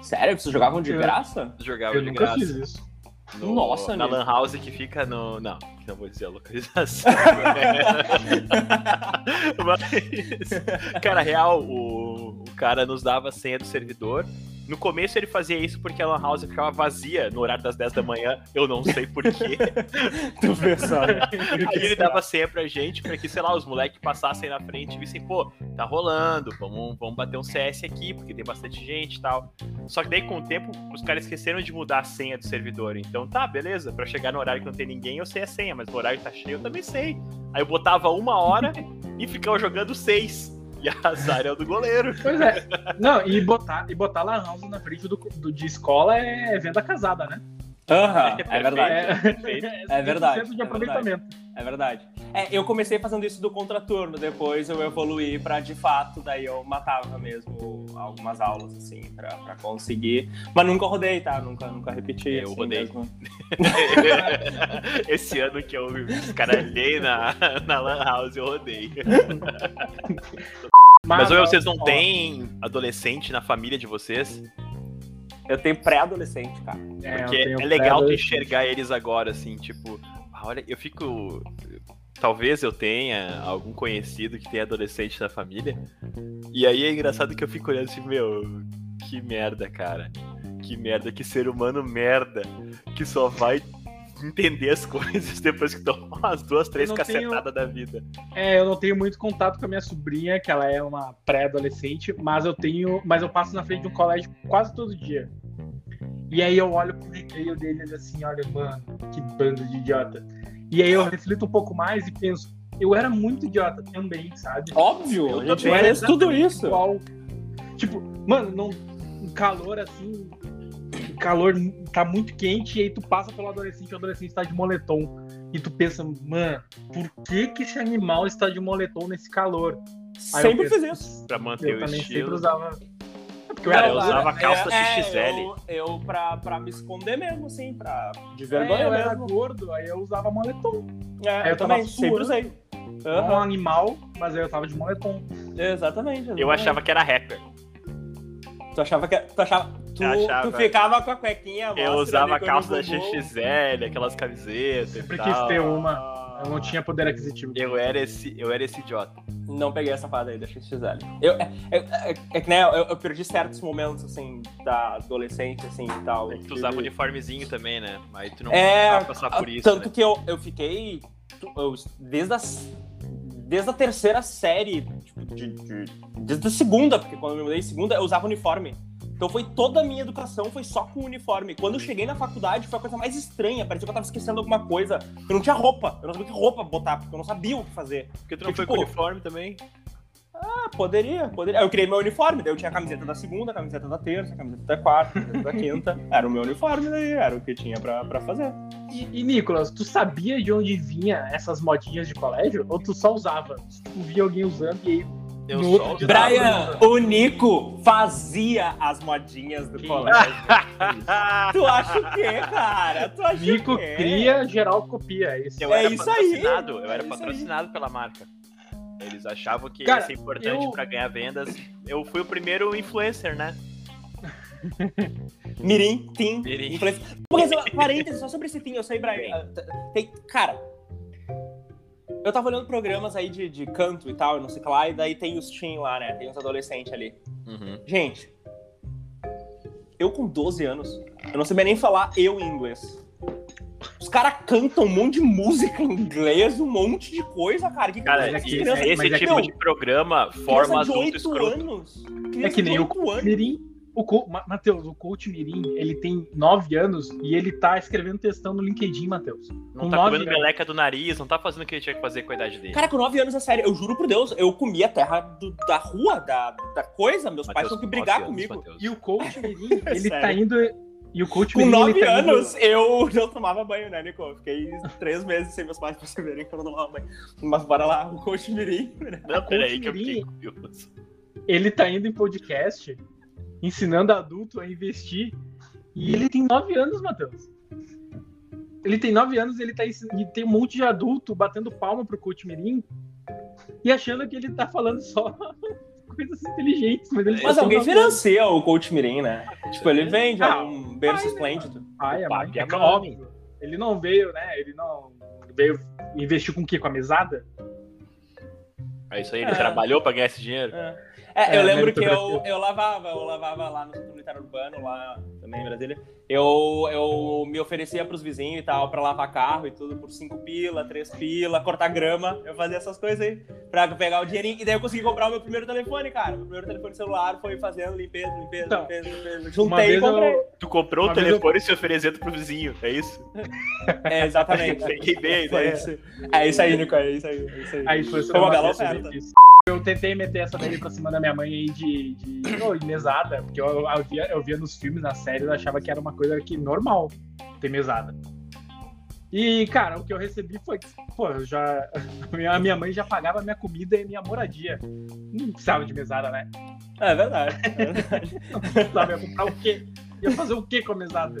[SPEAKER 2] Sério? Vocês jogavam de
[SPEAKER 1] Eu-
[SPEAKER 2] graça?
[SPEAKER 3] Jogava
[SPEAKER 1] Eu
[SPEAKER 3] de
[SPEAKER 1] nunca
[SPEAKER 3] graça.
[SPEAKER 1] fiz isso.
[SPEAKER 3] No-
[SPEAKER 2] Nossa,
[SPEAKER 3] Na
[SPEAKER 2] amigo.
[SPEAKER 3] Lan House que fica no. Não, não vou dizer a localização. Mas, cara, real, o, o cara nos dava a senha do servidor. No começo ele fazia isso porque a Lan House ficava vazia no horário das 10 da manhã. Eu não sei porquê.
[SPEAKER 2] Tu pensando.
[SPEAKER 3] Aí ele dava senha pra gente, pra que, sei lá, os moleques passassem na frente e vissem, pô, tá rolando, vamos, vamos bater um CS aqui, porque tem bastante gente e tal. Só que daí, com o tempo, os caras esqueceram de mudar a senha do servidor. Então, tá, beleza, pra chegar no horário que não tem ninguém, eu sei a senha, mas no horário que tá cheio, eu também sei. Aí eu botava uma hora e ficava jogando seis. E azar é o do goleiro.
[SPEAKER 1] Pois é. Não, e botar, e botar Lan House na frente do, do- de escola é venda casada, né?
[SPEAKER 2] Aham, é verdade.
[SPEAKER 1] É,
[SPEAKER 3] perfeito.
[SPEAKER 2] É verdade,
[SPEAKER 1] 100% de
[SPEAKER 2] é
[SPEAKER 1] aproveitamento.
[SPEAKER 2] É verdade. É, eu comecei fazendo isso do contraturno, depois eu evoluí pra de fato, daí eu matava mesmo algumas aulas, assim, pra, pra conseguir. Mas nunca rodei, tá? Nunca, nunca repeti.
[SPEAKER 3] Eu
[SPEAKER 2] assim,
[SPEAKER 3] rodei.
[SPEAKER 2] mesmo.
[SPEAKER 3] Esse ano que eu escaralhei na, na Lan House, eu rodei. Mas,
[SPEAKER 1] ó,
[SPEAKER 3] vocês não têm adolescente na família de vocês?
[SPEAKER 2] Eu tenho pré-adolescente, cara.
[SPEAKER 1] é,
[SPEAKER 3] Porque é legal tu enxergar eles agora, assim, tipo, ah, olha, eu fico. Talvez eu tenha algum conhecido que tem adolescente na família. E aí é engraçado que eu fico olhando assim, meu, que merda, cara. Que merda, que ser humano merda. Que só vai entender as coisas depois que toma umas duas, três
[SPEAKER 1] não tenho-
[SPEAKER 3] cacetadas da vida.
[SPEAKER 1] É, eu não tenho muito contato com a minha sobrinha, que ela é uma pré-adolescente, mas eu tenho. Mas eu passo na frente de um colégio quase todo dia. E aí eu olho pro recreio deles assim, olha, mano, que bando de idiota. E aí eu reflito um pouco mais e penso, eu era muito idiota também, sabe?
[SPEAKER 2] Óbvio,
[SPEAKER 1] Eu
[SPEAKER 2] a gente
[SPEAKER 1] também,
[SPEAKER 2] fez tudo isso.
[SPEAKER 1] igual. Tipo, mano, não, um calor assim. O calor tá muito quente e aí tu passa pelo adolescente o adolescente tá de moletom. E tu pensa, mano, por que que esse animal está de moletom nesse calor? Aí eu
[SPEAKER 2] Sempre
[SPEAKER 1] penso,
[SPEAKER 2] fiz isso.
[SPEAKER 3] Pra manter
[SPEAKER 1] Eu
[SPEAKER 3] o
[SPEAKER 1] também
[SPEAKER 3] estilo.
[SPEAKER 1] sempre usava. É eu
[SPEAKER 3] Cara, eu usava calça XXL.
[SPEAKER 2] Eu, eu pra, pra me esconder mesmo, assim, pra. De
[SPEAKER 1] É,
[SPEAKER 2] vergonha
[SPEAKER 1] eu era gordo, aí eu usava moletom.
[SPEAKER 2] É,
[SPEAKER 1] aí eu
[SPEAKER 2] eu
[SPEAKER 1] tava
[SPEAKER 2] também, sempre
[SPEAKER 1] suando.
[SPEAKER 2] usei.
[SPEAKER 1] Era um animal, mas aí eu tava de moletom.
[SPEAKER 2] Exatamente,
[SPEAKER 3] Eu
[SPEAKER 2] exatamente.
[SPEAKER 3] achava que era rapper.
[SPEAKER 2] Tu achava que. Tu achava. Tu,
[SPEAKER 3] Eu achava.
[SPEAKER 2] tu ficava com a cuequinha
[SPEAKER 3] Eu usava calça da. XXL, aquelas camisetas.
[SPEAKER 1] Sempre
[SPEAKER 3] e
[SPEAKER 1] quis
[SPEAKER 3] tal.
[SPEAKER 1] ter uma. Eu não tinha poder aquisitivo.
[SPEAKER 3] Eu era esse, eu era esse idiota.
[SPEAKER 2] Não peguei essa fada aí da XXL. Eu, é, é, é- é que né, eu, eu perdi certos momentos, assim, da adolescência, assim, e tal.
[SPEAKER 3] É que tu usava
[SPEAKER 2] Tive-
[SPEAKER 3] uniformezinho também, né? Aí tu não
[SPEAKER 2] É,
[SPEAKER 3] precisava passar por isso.
[SPEAKER 2] tanto
[SPEAKER 3] né?
[SPEAKER 2] que eu, eu fiquei eu- desde, a, desde a terceira série, tipo, de, de- desde a segunda, porque quando eu me mudei em segunda, eu usava uniforme. Então foi toda a minha educação, foi só com uniforme. Quando eu cheguei na faculdade, foi a coisa mais estranha. Parecia que eu tava esquecendo alguma coisa. Eu não tinha roupa. Eu não sabia que roupa botar, porque eu não sabia o que fazer.
[SPEAKER 3] Porque tu não
[SPEAKER 2] Porque,
[SPEAKER 3] foi com
[SPEAKER 2] tipo,
[SPEAKER 3] uniforme também?
[SPEAKER 2] Ah, poderia, poderia. Eu criei meu uniforme, daí eu tinha a camiseta da segunda, a camiseta da terça, a camiseta da quarta, a camiseta da quinta. Era o meu uniforme daí, era o que tinha pra, pra fazer.
[SPEAKER 1] E, e, Nicolas, tu sabia de onde vinha essas modinhas de colégio? Ou tu só usava? Tu via alguém usando e aí.
[SPEAKER 3] Eu.
[SPEAKER 2] Brian, o Nico fazia as modinhas do
[SPEAKER 1] Que
[SPEAKER 2] colégio. tu acha o quê, cara? Tu acha
[SPEAKER 1] Nico
[SPEAKER 2] o quê?
[SPEAKER 1] cria, geral copia. É isso.
[SPEAKER 3] Eu
[SPEAKER 2] É
[SPEAKER 3] era
[SPEAKER 2] isso aí.
[SPEAKER 3] patrocinado, eu
[SPEAKER 2] É
[SPEAKER 3] era
[SPEAKER 2] aí.
[SPEAKER 3] patrocinado pela marca. Eles achavam que
[SPEAKER 1] Cara,
[SPEAKER 3] ia ser importante
[SPEAKER 1] eu-
[SPEAKER 3] pra ganhar vendas. Eu fui o primeiro influencer, né?
[SPEAKER 2] Mirim, Tim,
[SPEAKER 3] Mirim.
[SPEAKER 2] influencer. Sei lá, parênteses, só sobre esse Tim, eu sei, Brian. Tem, cara, eu tava olhando programas aí de, de canto e tal, e não sei o que lá, e daí tem os Tim lá, né? Tem os adolescentes ali.
[SPEAKER 3] Uhum.
[SPEAKER 2] Gente, eu com 12 anos, eu não sabia nem falar eu em inglês. Os caras cantam um monte de música em inglês, um monte de coisa, cara. Que que
[SPEAKER 3] Cara,
[SPEAKER 2] essa
[SPEAKER 1] é que-
[SPEAKER 2] criança-
[SPEAKER 3] esse
[SPEAKER 1] é que
[SPEAKER 3] tipo
[SPEAKER 2] eu-
[SPEAKER 3] de programa
[SPEAKER 2] criança
[SPEAKER 3] forma
[SPEAKER 2] de
[SPEAKER 3] adulto
[SPEAKER 2] 8
[SPEAKER 3] escroto.
[SPEAKER 2] anos.
[SPEAKER 1] É
[SPEAKER 2] Criança
[SPEAKER 1] que nem
[SPEAKER 2] de
[SPEAKER 1] o
[SPEAKER 2] 8
[SPEAKER 1] Coach
[SPEAKER 2] anos.
[SPEAKER 1] Mirim. O Matheus, o Coach Mirim, ele tem 9 anos e ele tá escrevendo textão no LinkedIn, Matheus.
[SPEAKER 3] Não
[SPEAKER 1] Com
[SPEAKER 3] tá
[SPEAKER 1] nove
[SPEAKER 3] comendo
[SPEAKER 1] anos.
[SPEAKER 3] meleca do nariz, não tá fazendo o que ele tinha que fazer com a idade dele.
[SPEAKER 2] Cara, com 9 anos é sério, eu juro por Deus, eu comia terra do- da rua, da, da coisa, meus pais
[SPEAKER 3] Matheus,
[SPEAKER 2] tinham que brigar
[SPEAKER 3] anos,
[SPEAKER 2] comigo.
[SPEAKER 1] E o Coach Mirim, ele tá
[SPEAKER 2] Sério.
[SPEAKER 1] indo. E o Coach
[SPEAKER 2] Com
[SPEAKER 1] Mirim,
[SPEAKER 2] 9
[SPEAKER 1] ele tá indo-
[SPEAKER 2] anos, eu não tomava banho, né, Nico? Eu Fiquei 3 meses sem meus pais perceberem que eu não tomava banho. Mas bora lá, o coach Mirim. né?
[SPEAKER 3] Não, peraí que eu fiquei curioso.
[SPEAKER 1] ele tá indo em podcast ensinando adulto a investir. E ele tem 9 anos, Matheus. Ele tem 9 anos ele tá e tem um monte de adulto batendo palma pro Coach Mirim e achando que ele tá falando só coisas inteligentes. Mas, ele
[SPEAKER 2] Mas alguém financia o coach Mirim, né? Tipo, ele vende
[SPEAKER 1] Ah,
[SPEAKER 2] um berço
[SPEAKER 1] né,
[SPEAKER 2] esplêndido.
[SPEAKER 1] Pai, a
[SPEAKER 3] Pai
[SPEAKER 1] é
[SPEAKER 3] mãe.
[SPEAKER 1] óbvio. Ele não veio, né? Ele não veio investir com o quê? Com a mesada?
[SPEAKER 3] É isso aí, ele
[SPEAKER 2] É.
[SPEAKER 3] trabalhou pra ganhar esse dinheiro.
[SPEAKER 2] É. É,
[SPEAKER 1] É,
[SPEAKER 2] eu lembro que eu, eu lavava, eu lavava lá no Centro Militar Urbano, lá também em Brasília. Eu, eu me oferecia pros vizinhos e tal, pra lavar carro e tudo por 5 pila, 3 pila, cortar grama. Eu fazia essas coisas aí pra pegar o dinheirinho. E daí eu consegui comprar o meu primeiro telefone, cara. Meu primeiro telefone celular foi fazendo limpeza, limpeza,
[SPEAKER 1] Então,
[SPEAKER 2] limpeza, limpeza.
[SPEAKER 1] Uma
[SPEAKER 2] Juntei e
[SPEAKER 1] vez
[SPEAKER 2] comprei.
[SPEAKER 1] eu,
[SPEAKER 3] Tu comprou
[SPEAKER 1] Uma
[SPEAKER 3] o telefone e se oferecendo pro vizinho, é isso?
[SPEAKER 2] É, exatamente.
[SPEAKER 3] Peguei bem
[SPEAKER 2] isso. É isso aí, Nico, é isso aí. É isso aí.
[SPEAKER 1] Aí foi,
[SPEAKER 2] Foi uma bela
[SPEAKER 1] dessa
[SPEAKER 2] oferta.
[SPEAKER 1] difícil. Eu tentei meter essa daí pra cima da minha mãe aí de, de oh, de mesada, porque eu, eu, via, eu via nos filmes, nas séries, eu achava que era uma coisa que normal ter mesada. E, cara, o que eu recebi foi que, pô, eu já. A minha, mãe já pagava minha comida e minha moradia. Não precisava de mesada, né?
[SPEAKER 2] É verdade. É verdade.
[SPEAKER 1] Não precisava, ia comprar o quê? Ia fazer o quê com a mesada?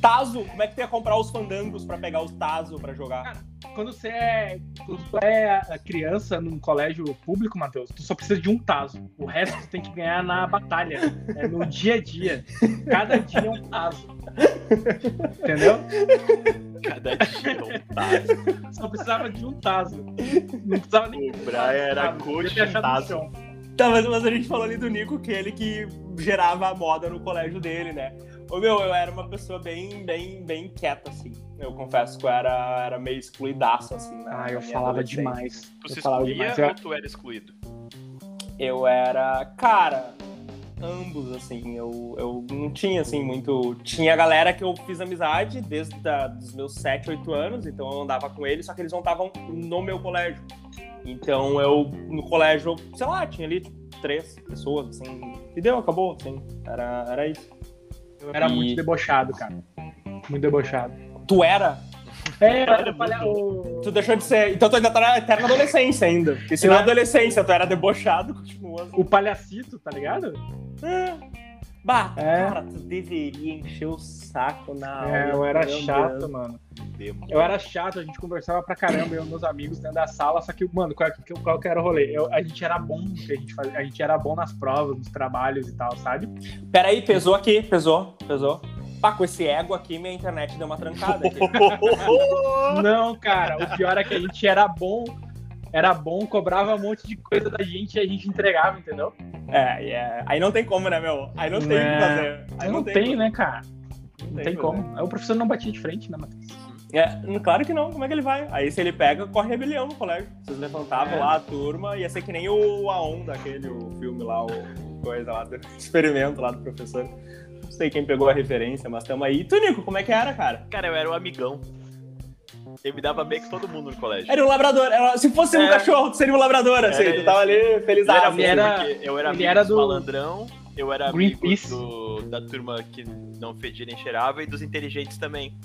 [SPEAKER 2] Tazo, como é que tu ia comprar os fandangos pra pegar os Tazo pra jogar?
[SPEAKER 1] Quando você é, quando tu é a criança num colégio público, Matheus, tu só precisa de um taso. O resto tu tem que ganhar na batalha. É no dia a dia. Cada dia é um taso. Entendeu?
[SPEAKER 3] Cada dia um tazo.
[SPEAKER 1] Só precisava de um taso. Não precisava nem.
[SPEAKER 3] O Brian era
[SPEAKER 1] achado no
[SPEAKER 3] tazo.
[SPEAKER 2] Tá, mas, mas a gente falou ali do Nico, que ele que gerava a moda no colégio dele, né? Ô meu, eu era uma pessoa bem, bem, bem quieta, assim. Eu confesso que eu era, era meio excluidaço, assim. na-
[SPEAKER 1] Ah, eu falava demais.
[SPEAKER 3] Tu
[SPEAKER 1] Eu
[SPEAKER 3] se
[SPEAKER 1] falava
[SPEAKER 3] excluía
[SPEAKER 1] demais.
[SPEAKER 3] Ou tu era excluído?
[SPEAKER 2] Eu era. Cara, ambos, assim. Eu, eu não tinha, assim, muito. Tinha galera que eu fiz amizade desde da, dos meus 7, 8 anos, então eu andava com eles, só que eles não estavam no meu colégio. Então eu, no colégio, sei lá, tinha ali três pessoas, assim. E deu, acabou, assim. Era, era isso.
[SPEAKER 1] Eu era
[SPEAKER 2] E-
[SPEAKER 1] muito debochado, cara. Muito debochado.
[SPEAKER 2] Tu era?
[SPEAKER 1] É,
[SPEAKER 3] Era
[SPEAKER 1] era palha... o...
[SPEAKER 2] Tu deixou de ser. Então tu ainda tá na eterna adolescência ainda. Porque se
[SPEAKER 1] Eu
[SPEAKER 2] na adolescência tu era debochado, continua. assim.
[SPEAKER 1] o palhacito, tá ligado?
[SPEAKER 2] É. Bah,
[SPEAKER 1] É.
[SPEAKER 2] cara, tu deveria encher o saco na aula.
[SPEAKER 1] É, eu era
[SPEAKER 2] meu
[SPEAKER 1] chato,
[SPEAKER 2] Deus.
[SPEAKER 1] mano.
[SPEAKER 3] Demônio.
[SPEAKER 1] Eu era chato, a gente conversava pra caramba, eu e meus amigos dentro da sala, só que, mano, qual, que- qual que era o rolê? Eu- a gente era bom a gente fazia, a gente era bom nas provas, nos trabalhos e tal, sabe?
[SPEAKER 2] Peraí, pesou aqui, pesou, pesou. Pá, com esse ego aqui, minha internet deu uma trancada aqui.
[SPEAKER 1] Não, cara, o pior é que a gente era bom, era bom, cobrava um monte de coisa da gente e a gente entregava, entendeu?
[SPEAKER 2] é, e é. Aí não tem como, né, meu? Aí não tem o que
[SPEAKER 1] É.
[SPEAKER 2] fazer. Aí
[SPEAKER 1] Não,
[SPEAKER 2] tem,
[SPEAKER 1] tem,
[SPEAKER 2] como.
[SPEAKER 1] né, cara? Não tem
[SPEAKER 2] tem
[SPEAKER 1] como. Aí o professor não batia de frente, né, Matheus?
[SPEAKER 2] É, claro que não, como é que ele vai? Aí se ele pega, corre rebelião no colégio. Vocês levantavam
[SPEAKER 1] É.
[SPEAKER 2] lá a turma, ia ser que nem o A Onda, aquele o filme lá, o coisa lá do experimento lá do professor. Não sei quem pegou a referência, mas tamo aí. E tu, Nico, como é que era, cara?
[SPEAKER 3] Cara, eu era o amigão. Eu me dava bem com todo mundo no colégio.
[SPEAKER 2] Era um labrador. era- se fosse um
[SPEAKER 3] É.
[SPEAKER 2] cachorro, tu seria um labrador, assim.
[SPEAKER 3] Era
[SPEAKER 2] tu tava ali feliz.
[SPEAKER 3] Eu era,
[SPEAKER 1] Ele era-
[SPEAKER 3] eu era
[SPEAKER 1] ele
[SPEAKER 3] amigo
[SPEAKER 1] era
[SPEAKER 3] dos
[SPEAKER 1] do
[SPEAKER 3] malandrão, eu era amigo
[SPEAKER 1] Greenpeace.
[SPEAKER 3] do- da turma que não fedia nem cheirava e dos inteligentes também.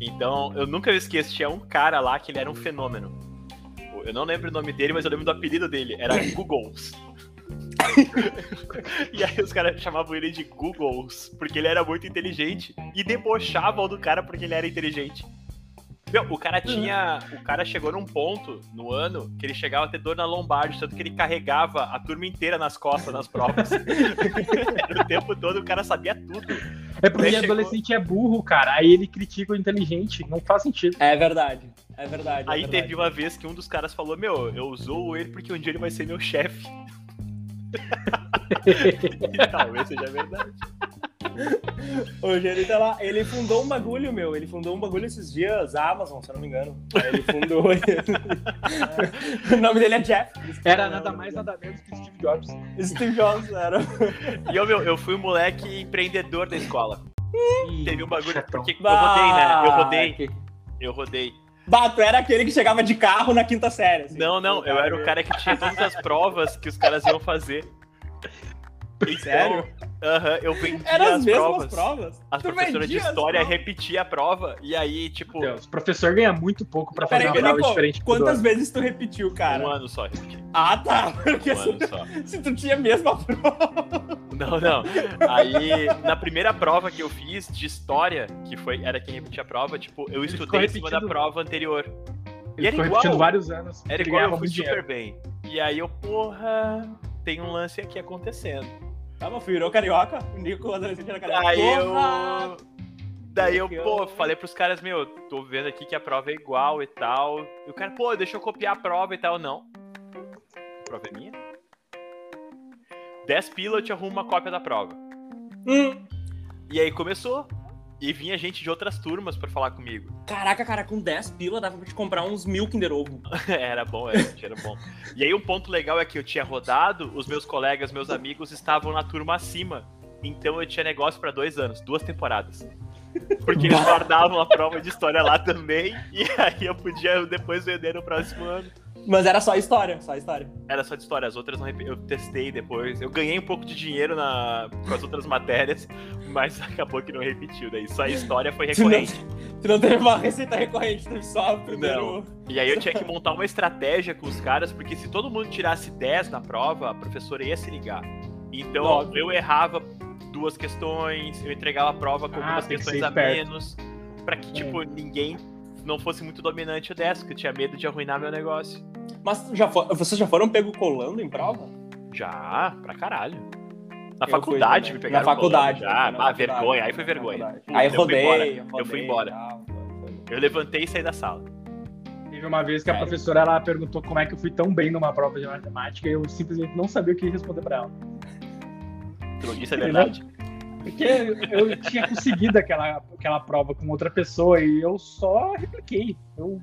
[SPEAKER 3] Então, eu nunca esqueço, tinha um cara lá que ele era um fenômeno. Eu não lembro o nome dele, mas eu lembro do apelido dele. Era Googles. e aí os caras chamavam ele de Googles, porque ele era muito inteligente. E debochavam do cara porque ele era inteligente. Meu, o cara tinha. O cara chegou num ponto no ano que ele chegava a ter dor na lombar, tanto que ele carregava a turma inteira nas costas nas provas. O tempo todo, o cara sabia tudo.
[SPEAKER 1] É porque
[SPEAKER 3] chegou-
[SPEAKER 1] adolescente é burro, cara. Aí ele critica o inteligente. Não faz sentido.
[SPEAKER 2] É verdade. É verdade. é
[SPEAKER 3] Aí
[SPEAKER 2] verdade.
[SPEAKER 3] teve uma vez que um dos caras falou: Meu, eu usou ele porque um dia ele vai ser meu chefe. Talvez seja verdade.
[SPEAKER 2] Hoje ele tá lá. Ele fundou um bagulho, meu. Ele fundou um bagulho esses dias, a Amazon, se eu não me engano. Ele fundou. o nome dele é Jeff.
[SPEAKER 1] Era nada mais, nada menos que Steve Jobs.
[SPEAKER 2] Steve Jobs era.
[SPEAKER 3] E eu, meu, eu fui um moleque empreendedor da escola. Teve um bagulho. Porque eu rodei, né? Eu
[SPEAKER 2] Bah,
[SPEAKER 3] rodei, eu rodei.
[SPEAKER 2] Bah, tu era aquele que chegava de carro na quinta série. assim.
[SPEAKER 3] Não, não, eu era o cara que tinha todas as provas que os caras iam fazer. Então,
[SPEAKER 2] Sério?
[SPEAKER 3] Aham, eu vendia
[SPEAKER 2] Eram as
[SPEAKER 3] as
[SPEAKER 2] mesmas
[SPEAKER 3] provas.
[SPEAKER 2] provas.
[SPEAKER 3] As
[SPEAKER 2] Tu
[SPEAKER 3] professoras de história repetiam a prova, e aí, tipo,
[SPEAKER 1] Deus, o professor ganha muito pouco pra fazer
[SPEAKER 2] Peraí,
[SPEAKER 1] uma prova
[SPEAKER 2] Nico,
[SPEAKER 1] diferente.
[SPEAKER 2] quantas vezes tu repetiu, cara?
[SPEAKER 3] um ano só repeti.
[SPEAKER 2] Ah, tá. Porque
[SPEAKER 3] Um
[SPEAKER 2] se,
[SPEAKER 3] ano só.
[SPEAKER 2] se tu tinha a mesma prova.
[SPEAKER 3] Não, não. Aí, na primeira prova que eu fiz de história, que foi era quem repetia a prova, tipo, eu
[SPEAKER 1] ficou
[SPEAKER 3] estudei em cima da prova anterior.
[SPEAKER 1] Ele
[SPEAKER 3] E era igual.
[SPEAKER 1] repetindo vários anos.
[SPEAKER 3] Era
[SPEAKER 1] ele
[SPEAKER 3] igual, eu fui super
[SPEAKER 1] dinheiro.
[SPEAKER 3] bem. E aí eu, porra, tem um lance aqui acontecendo.
[SPEAKER 2] Tá, mas virou carioca? O Nico, adolescente, era carioca.
[SPEAKER 3] Aí
[SPEAKER 2] Porra!
[SPEAKER 3] eu. Daí eu, pô, falei pros caras, meu, tô vendo aqui que a prova é igual e tal. E o cara, pô, deixa eu copiar a prova e tal. Não. A prova é minha? 10 pila eu te arrumo uma cópia da prova.
[SPEAKER 2] Hum.
[SPEAKER 3] E aí começou. E vinha gente de outras turmas pra falar comigo.
[SPEAKER 2] Caraca, cara, com 10 pila dava pra te comprar uns mil Kinder Ovo.
[SPEAKER 3] era bom, era, era bom. E aí um ponto legal é que eu tinha rodado, os meus colegas, meus amigos estavam na turma acima. Então eu tinha negócio pra dois anos, duas temporadas. Porque eles guardavam a prova de história lá também, e aí eu podia depois vender no próximo ano.
[SPEAKER 2] Mas era só história, só história.
[SPEAKER 3] Era só de história, as outras não rep- eu testei depois. Eu ganhei um pouco de dinheiro na... com as outras matérias, mas acabou que não repetiu. Daí só a história foi
[SPEAKER 2] Tu não-
[SPEAKER 3] recorrente.
[SPEAKER 2] Tu não teve uma receita recorrente, teve só o primeiro.
[SPEAKER 3] E aí eu tinha que montar uma estratégia com os caras, porque se todo mundo tirasse 10 na prova, a professora ia se ligar. Então
[SPEAKER 2] Óbvio.
[SPEAKER 3] eu errava duas questões, eu entregava a prova com
[SPEAKER 1] Ah,
[SPEAKER 3] algumas
[SPEAKER 1] que
[SPEAKER 3] questões
[SPEAKER 1] ser
[SPEAKER 3] a
[SPEAKER 1] esperto.
[SPEAKER 3] menos, pra que, tipo, ninguém não fosse muito dominante o 10, porque eu tinha medo de arruinar meu negócio.
[SPEAKER 2] Mas já for- vocês já foram pego colando em prova?
[SPEAKER 3] Já, pra caralho. Na
[SPEAKER 2] Eu
[SPEAKER 3] faculdade
[SPEAKER 2] fui
[SPEAKER 3] me pegaram
[SPEAKER 2] Na faculdade.
[SPEAKER 3] colando Já,
[SPEAKER 2] na
[SPEAKER 3] ah,
[SPEAKER 2] faculdade,
[SPEAKER 3] vergonha, aí foi vergonha.
[SPEAKER 2] Aí
[SPEAKER 3] eu fui
[SPEAKER 2] rodei,
[SPEAKER 3] embora,
[SPEAKER 2] rodei.
[SPEAKER 3] Eu fui embora. Eu levantei e saí da sala.
[SPEAKER 1] Teve uma vez que a
[SPEAKER 2] Sério?
[SPEAKER 1] professora ela perguntou como é que eu fui tão bem numa prova de matemática e eu simplesmente não sabia o que responder pra ela.
[SPEAKER 3] Disse a verdade?
[SPEAKER 1] Porque eu tinha conseguido aquela, aquela prova com outra pessoa e eu só repliquei. Eu,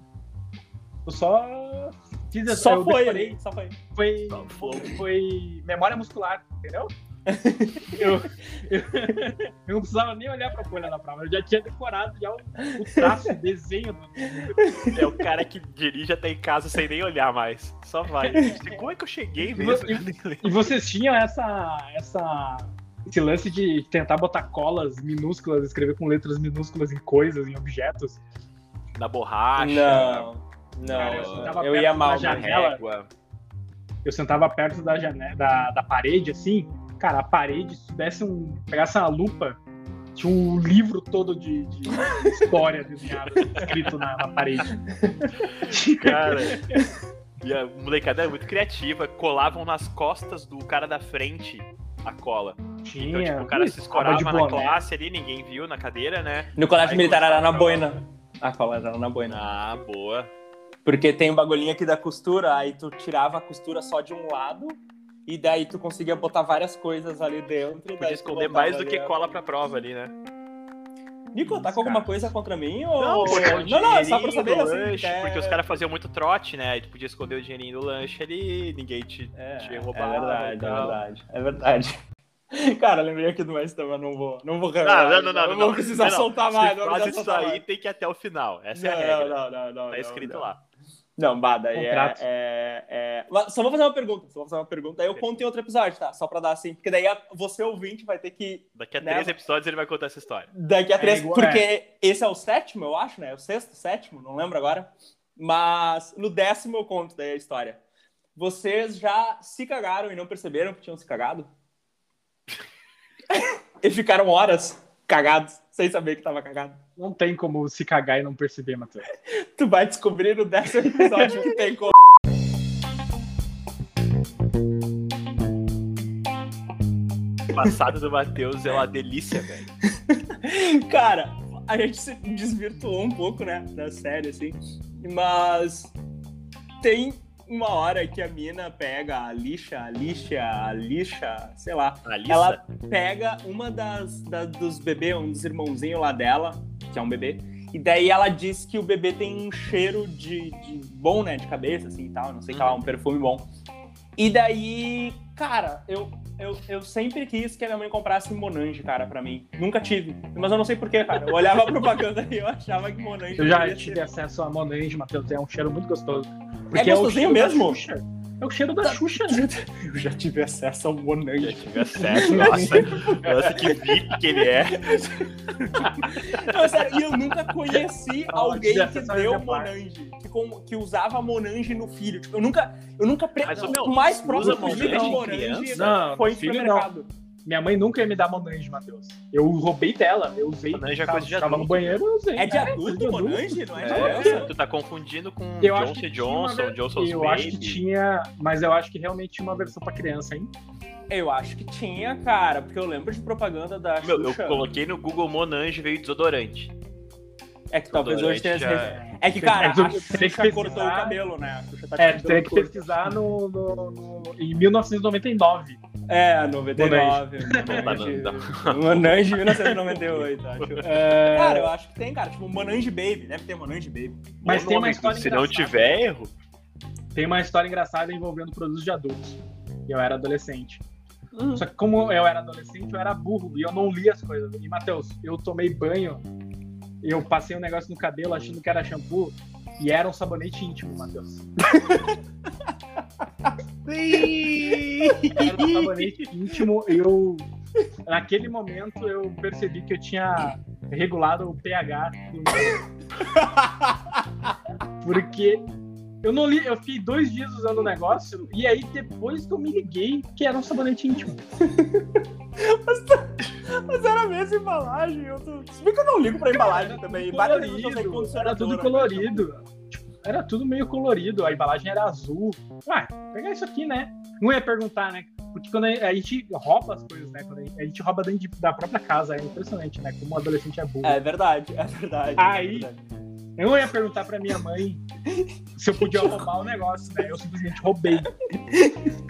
[SPEAKER 1] eu só fiz essa
[SPEAKER 2] Só
[SPEAKER 1] eu
[SPEAKER 2] foi
[SPEAKER 1] decorei.
[SPEAKER 2] só foi.
[SPEAKER 1] Foi,
[SPEAKER 3] Só
[SPEAKER 1] foi, foi memória muscular, entendeu? eu, eu, eu não precisava nem olhar pra folha na prova, eu já tinha decorado já o, o traço, o desenho do,
[SPEAKER 3] É o cara que dirige até em casa sem nem olhar mais. Só vai. Como é que eu cheguei mesmo?
[SPEAKER 1] E vocês tinham essa, essa, esse lance de tentar botar colas minúsculas, escrever com letras minúsculas em coisas, em objetos?
[SPEAKER 3] Na borracha,
[SPEAKER 2] Não. Não, eu
[SPEAKER 1] perto
[SPEAKER 2] ia mal,
[SPEAKER 3] na
[SPEAKER 2] né?
[SPEAKER 3] régua.
[SPEAKER 1] Eu sentava perto da, janela, da, da parede, assim, cara, a parede, se desse um, pegasse uma lupa, tinha um livro todo de, de história desenhado, escrito na, na parede.
[SPEAKER 3] Cara. E a molecada era muito criativa. Colavam nas costas do cara da frente a cola.
[SPEAKER 1] Tinha.
[SPEAKER 3] Então, tipo, o cara se escorava
[SPEAKER 1] de
[SPEAKER 3] na
[SPEAKER 1] boné.
[SPEAKER 3] classe ali, ninguém viu na cadeira, né?
[SPEAKER 2] No colégio
[SPEAKER 3] Aí
[SPEAKER 2] militar era na boina. A cola era na boina.
[SPEAKER 3] Ah, boa.
[SPEAKER 2] Porque tem um bagulhinho aqui da costura, aí tu tirava a costura só de um lado, e daí tu conseguia botar várias coisas ali dentro.
[SPEAKER 3] Podia esconder mais do que
[SPEAKER 2] a-
[SPEAKER 3] cola pra prova ali, né?
[SPEAKER 2] Nico, tá com alguma coisa contra mim? Ou...
[SPEAKER 3] Não, é
[SPEAKER 2] não, não, é só pra saber assim.
[SPEAKER 3] lanche,
[SPEAKER 2] é-
[SPEAKER 3] porque os caras faziam muito trote, né? E tu podia esconder o dinheirinho do lanche ali, ninguém te,
[SPEAKER 2] É,
[SPEAKER 3] te
[SPEAKER 2] é
[SPEAKER 3] roubava.
[SPEAKER 2] verdade, é verdade. É verdade. Cara, lembrei aqui do mais também, não vou, não vou
[SPEAKER 3] Não, não, não, não.
[SPEAKER 2] não,
[SPEAKER 3] não,
[SPEAKER 2] vou precisar
[SPEAKER 3] não,
[SPEAKER 2] soltar mais,
[SPEAKER 3] Se faz isso aí, tem que ir até o final. Essa é a regra.
[SPEAKER 2] não, não, não,
[SPEAKER 3] tá
[SPEAKER 2] não,
[SPEAKER 3] escrito
[SPEAKER 2] não.
[SPEAKER 3] lá.
[SPEAKER 2] Não, bah, daí é, é, é- Mas Só vou fazer uma pergunta, só vou fazer uma pergunta. Aí eu conto em outro episódio, tá? Só pra dar assim, porque daí a- você ouvinte vai ter que
[SPEAKER 3] Daqui a
[SPEAKER 2] Né?
[SPEAKER 3] três episódios ele vai contar essa história.
[SPEAKER 2] Daqui a três,
[SPEAKER 1] igual-
[SPEAKER 2] porque esse é o sétimo, eu acho, né? O sexto, sétimo, não lembro agora. Mas no décimo eu conto daí a história. Vocês já se cagaram e não perceberam que tinham se cagado? e ficaram horas cagados, sem saber que tava cagado.
[SPEAKER 1] Não tem como se cagar e não perceber, Matheus.
[SPEAKER 2] Tu vai descobrir no décimo episódio que tem como.
[SPEAKER 3] O passado do Matheus é uma delícia, velho.
[SPEAKER 2] Cara, a gente se desvirtuou um pouco, né, da série, assim. Mas tem uma hora que a mina pega a lixa, a lixa, a lixa, sei lá. Ela pega uma das, da- dos bebês, um dos irmãozinhos lá dela, que é um bebê. E daí ela diz que o bebê tem um cheiro de, de bom, né, de cabeça, assim, e tal. Não sei o que lá, um perfume bom. E daí, cara, eu, eu, eu sempre quis que a minha mãe comprasse Monange, cara, pra mim. Nunca tive. Mas eu não sei porquê, cara. Eu olhava a propaganda e eu achava que Monange
[SPEAKER 1] Eu já tive
[SPEAKER 2] ser-
[SPEAKER 1] acesso a Monange, Matheus. É um cheiro muito gostoso.
[SPEAKER 2] É gostosinho
[SPEAKER 1] o cheiro
[SPEAKER 2] mesmo?
[SPEAKER 1] É o cheiro da Xuxa, né?
[SPEAKER 2] Eu já tive acesso ao
[SPEAKER 3] já
[SPEAKER 2] Monange.
[SPEAKER 3] tive acesso. Nossa, nossa, que VIP que ele é.
[SPEAKER 2] Não, sério, e eu nunca conheci
[SPEAKER 1] Ah,
[SPEAKER 2] alguém que deu. Monange, que, com- que usava Monange no filho. Tipo, eu nunca, eu nunca pre...
[SPEAKER 3] Mas,
[SPEAKER 2] o
[SPEAKER 3] meu,
[SPEAKER 2] mais próximo de
[SPEAKER 3] Monange criança?
[SPEAKER 1] Não,
[SPEAKER 2] foi em
[SPEAKER 1] filho
[SPEAKER 2] supermercado.
[SPEAKER 1] Minha mãe nunca ia me dar Monange, Matheus. Eu roubei dela. Eu usei.
[SPEAKER 3] Monange é
[SPEAKER 1] tava,
[SPEAKER 3] coisa de
[SPEAKER 1] tava no
[SPEAKER 3] adulto.
[SPEAKER 1] banheiro, eu usei.
[SPEAKER 2] É de
[SPEAKER 1] coisa
[SPEAKER 2] adulto, Monange? Não é de
[SPEAKER 3] É,
[SPEAKER 2] criança?
[SPEAKER 3] tu tá confundindo com
[SPEAKER 1] Eu acho
[SPEAKER 3] Johnson
[SPEAKER 1] que tinha uma
[SPEAKER 3] Johnson,
[SPEAKER 1] ver-
[SPEAKER 3] Johnson's
[SPEAKER 1] Eu
[SPEAKER 3] Baby.
[SPEAKER 1] acho que tinha, mas eu acho que realmente tinha uma versão pra criança, hein?
[SPEAKER 2] Eu acho que tinha, cara, porque eu lembro de propaganda da
[SPEAKER 3] Meu, eu
[SPEAKER 2] Xuxa.
[SPEAKER 3] coloquei no Google Monange veio desodorante.
[SPEAKER 2] É que talvez hoje tenha...
[SPEAKER 3] Já-
[SPEAKER 2] É que, cara, a Xuxa cortou o cabelo, né? A Xuxa tá
[SPEAKER 1] É, teria que pesquisar no, no- no- em 1999.
[SPEAKER 2] É, 99.
[SPEAKER 3] Não,
[SPEAKER 2] Monange,
[SPEAKER 3] não,
[SPEAKER 2] Monange 1998, acho.
[SPEAKER 1] É,
[SPEAKER 2] Cara, eu acho que tem, cara. Tipo, Monange Baby. Deve ter Monange Baby.
[SPEAKER 1] mas
[SPEAKER 3] Bom
[SPEAKER 1] tem uma história
[SPEAKER 3] Se não
[SPEAKER 1] engraçada.
[SPEAKER 3] tiver erro,
[SPEAKER 1] Tem uma história engraçada envolvendo produtos de adultos. E eu era adolescente.
[SPEAKER 2] Hum.
[SPEAKER 1] Só que como eu era adolescente, eu era burro e eu não li as coisas. E, Matheus, eu tomei banho, eu passei um negócio no cabelo achando que era shampoo e era um sabonete íntimo, Matheus. Um sabonete íntimo eu... Naquele momento eu percebi que eu tinha regulado o pH do meu... Porque eu não li, eu fiquei dois dias usando o negócio e aí depois que eu me liguei que era um sabonete íntimo.
[SPEAKER 2] Mas era a mesma embalagem. Eu tô... Se bem que eu não ligo pra embalagem também. Eu
[SPEAKER 1] colorido, era tudo colorido. Era tudo meio colorido, a embalagem era azul. Ué, pegar isso aqui, né? Não ia perguntar, né? Porque quando a gente rouba as coisas, né? Quando a gente- rouba dentro de- da própria casa, é impressionante, né? Como um adolescente é burro.
[SPEAKER 2] É verdade, é verdade.
[SPEAKER 1] Aí-
[SPEAKER 2] é verdade.
[SPEAKER 1] Eu não ia perguntar pra minha mãe se eu podia roubar o negócio, né? Eu simplesmente roubei.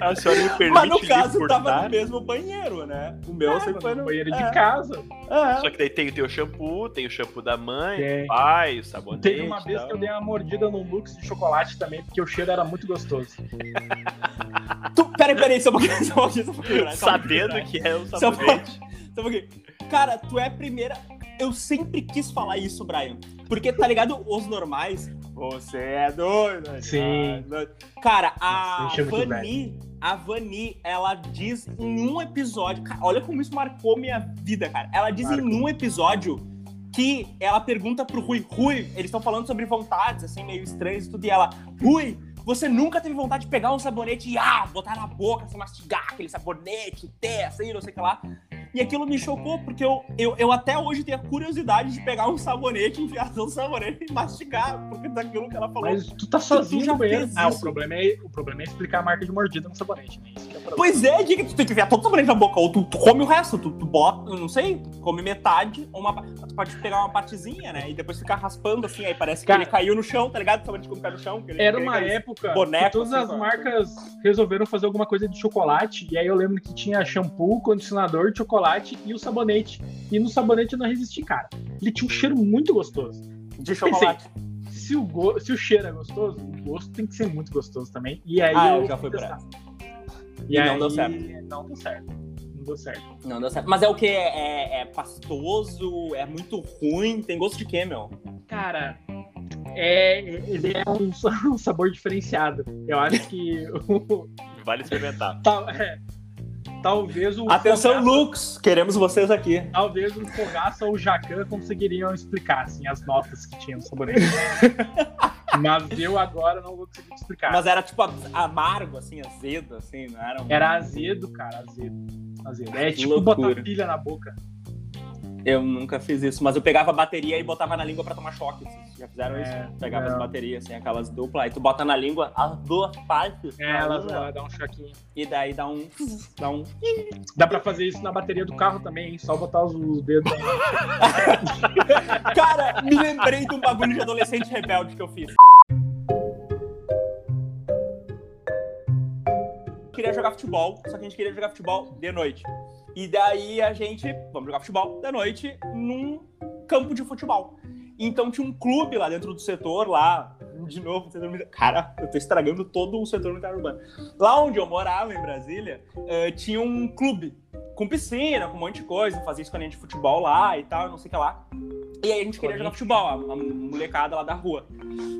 [SPEAKER 3] a senhora me permite
[SPEAKER 2] Mas no caso, tava
[SPEAKER 3] furtar?
[SPEAKER 2] no mesmo banheiro, né? O meu sempre foi
[SPEAKER 1] no banheiro
[SPEAKER 2] é,
[SPEAKER 1] de casa.
[SPEAKER 2] É.
[SPEAKER 3] Só que daí tem o teu shampoo, tem o shampoo da mãe,
[SPEAKER 1] Tem.
[SPEAKER 3] do pai, o sabonete.
[SPEAKER 1] Teve uma vez que eu dei uma mordida num Lux de chocolate também, porque o cheiro era muito gostoso.
[SPEAKER 2] Tu, peraí, peraí, só um pouquinho, só um pouquinho, só um pouquinho. né?
[SPEAKER 3] Sabendo que é um
[SPEAKER 2] um
[SPEAKER 3] sabonete.
[SPEAKER 2] Só um pouquinho. Cara, tu é a primeira. Eu sempre quis falar isso, Brian. Porque, tá ligado? Os normais. Você é doido. né?
[SPEAKER 1] Sim.
[SPEAKER 2] Cara, a
[SPEAKER 1] Nossa, me chama de
[SPEAKER 2] Vani, a Vani, ela diz em um episódio. Cara, olha como isso marcou minha vida, cara. Ela diz
[SPEAKER 1] Marcou.
[SPEAKER 2] em um episódio que ela pergunta pro Rui, Rui, eles estão falando sobre vontades, assim, meio estranhas e tudo, e ela, Rui, você nunca teve vontade de pegar um sabonete e, ah, botar na boca, assim, mastigar aquele sabonete, ter, assim, não sei o que lá. E aquilo me chocou, porque eu, eu, eu até hoje tenho a curiosidade de pegar um sabonete, enfiar no sabonete e mastigar, porque daquilo que ela falou.
[SPEAKER 1] Mas tu tá sozinho
[SPEAKER 2] Tu já
[SPEAKER 1] no banheiro. Ah, o problema, é, o problema é explicar a marca de mordida no sabonete, né? Isso que é o problema.
[SPEAKER 2] Pois é, diga que tu tem que enfiar todo o sabonete na boca, ou tu, tu come o resto, tu, tu bota, não sei, tu come metade, ou uma, tu pode pegar uma partezinha, né, e depois ficar raspando assim, aí parece que
[SPEAKER 1] Cara-
[SPEAKER 2] ele caiu no chão, tá ligado? O sabonete quando cai no chão. que ele-
[SPEAKER 1] Era
[SPEAKER 2] que
[SPEAKER 1] uma época
[SPEAKER 2] boneco,
[SPEAKER 1] que todas
[SPEAKER 2] assim,
[SPEAKER 1] as marcas resolveram fazer alguma coisa de chocolate, e aí eu lembro que tinha shampoo, condicionador, chocolate chocolate e o sabonete. E no sabonete eu não resisti, cara. Ele tinha um cheiro muito gostoso.
[SPEAKER 2] De chocolate.
[SPEAKER 1] Se o, go... se o cheiro é gostoso, o gosto tem que ser muito gostoso também. E aí
[SPEAKER 2] Ah,
[SPEAKER 1] eu
[SPEAKER 2] já fui por
[SPEAKER 1] testar.
[SPEAKER 2] E não deu
[SPEAKER 1] aí,
[SPEAKER 2] certo.
[SPEAKER 1] Não deu certo. Não deu certo.
[SPEAKER 2] Não deu certo. Mas é o que? É, é pastoso? É muito ruim? Tem gosto de quê, meu?
[SPEAKER 1] Cara, é, ele é um, um sabor diferenciado. Eu acho que
[SPEAKER 3] Vale experimentar.
[SPEAKER 1] tal- é, talvez o
[SPEAKER 2] Atenção,
[SPEAKER 1] Fogaça-
[SPEAKER 2] Lux! Queremos vocês aqui.
[SPEAKER 1] talvez o Fogaça ou o Jacan conseguiriam explicar assim, as notas que tinha no sabonete. Mas eu agora não vou conseguir explicar.
[SPEAKER 2] Mas era tipo amargo, assim, azedo, assim, não era um...
[SPEAKER 1] Era azedo, cara, azedo. azedo. É
[SPEAKER 2] Que
[SPEAKER 1] tipo
[SPEAKER 2] loucura.
[SPEAKER 1] botar pilha na boca.
[SPEAKER 2] Eu nunca fiz isso, mas eu pegava a bateria e botava na língua pra tomar choque. assim. Vocês já fizeram
[SPEAKER 1] É,
[SPEAKER 2] isso? Pegava as
[SPEAKER 1] não.
[SPEAKER 2] baterias, assim, aquelas duplas, aí tu bota na língua as duas partes,
[SPEAKER 1] É,
[SPEAKER 2] na
[SPEAKER 1] ela,
[SPEAKER 2] língua,
[SPEAKER 1] ela dá um choquinho.
[SPEAKER 2] e daí dá um... Dá um...
[SPEAKER 1] Dá pra fazer isso na bateria do carro também, hein? Só botar os, os dedos.
[SPEAKER 2] Cara, me lembrei de um bagulho de adolescente rebelde que eu fiz. Queria jogar futebol, só que a gente queria jogar futebol de noite. E daí a gente, vamos jogar futebol de noite num campo de futebol. Então tinha um clube lá dentro do setor, lá, de novo, cara, eu tô estragando todo o setor militar urbano. Lá onde eu morava, em Brasília, eh, tinha um clube com piscina, com um monte de coisa, fazia escolinha de futebol lá e tal, não sei o que lá. E aí a gente queria jogar futebol, a, a molecada lá da rua.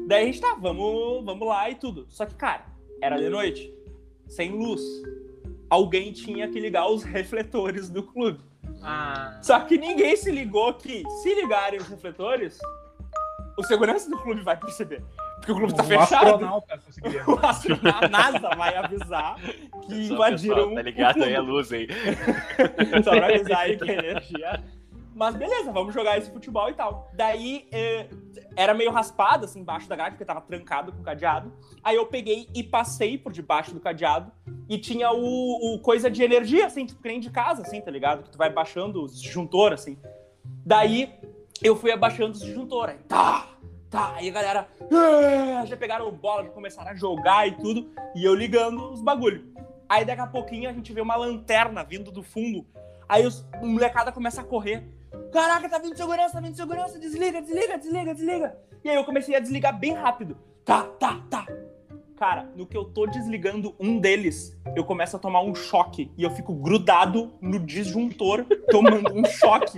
[SPEAKER 2] Daí a gente tá, vamos, vamos lá e tudo. Só que, cara, era de noite, sem luz. Alguém tinha que ligar os refletores do clube.
[SPEAKER 1] Ah,
[SPEAKER 2] Só que ninguém se ligou que, se ligarem os refletores, o segurança do clube vai perceber. Porque o clube tá fechado.
[SPEAKER 1] astronauta.
[SPEAKER 2] O astronauta- a NASA vai avisar que
[SPEAKER 3] Só,
[SPEAKER 2] invadiram
[SPEAKER 3] pessoal, Tá ligado aí a luz, hein?
[SPEAKER 2] Só pra avisar aí que a energia. Mas beleza, vamos jogar esse futebol e tal. Daí eh, era meio raspado, assim, embaixo da grade, porque tava trancado com o cadeado. Aí eu peguei e passei por debaixo do cadeado e tinha o, o coisa de energia, assim, tipo, que nem de casa, assim, tá ligado? Que tu vai baixando os disjuntor, assim. Daí eu fui abaixando os disjuntor, aí tá, tá. Aí a galera "Ah", já pegaram bola, já começaram a jogar e tudo, e eu ligando os bagulho. Aí daqui a pouquinho a gente vê uma lanterna vindo do fundo. Aí os molecada começa a correr. Caraca, tá vindo segurança, tá vindo segurança, desliga, desliga, desliga, desliga. E aí eu comecei a desligar bem rápido. Tá, tá, tá. Cara, no que eu tô desligando um deles, eu começo a tomar um choque e eu fico grudado no disjuntor, tomando um choque.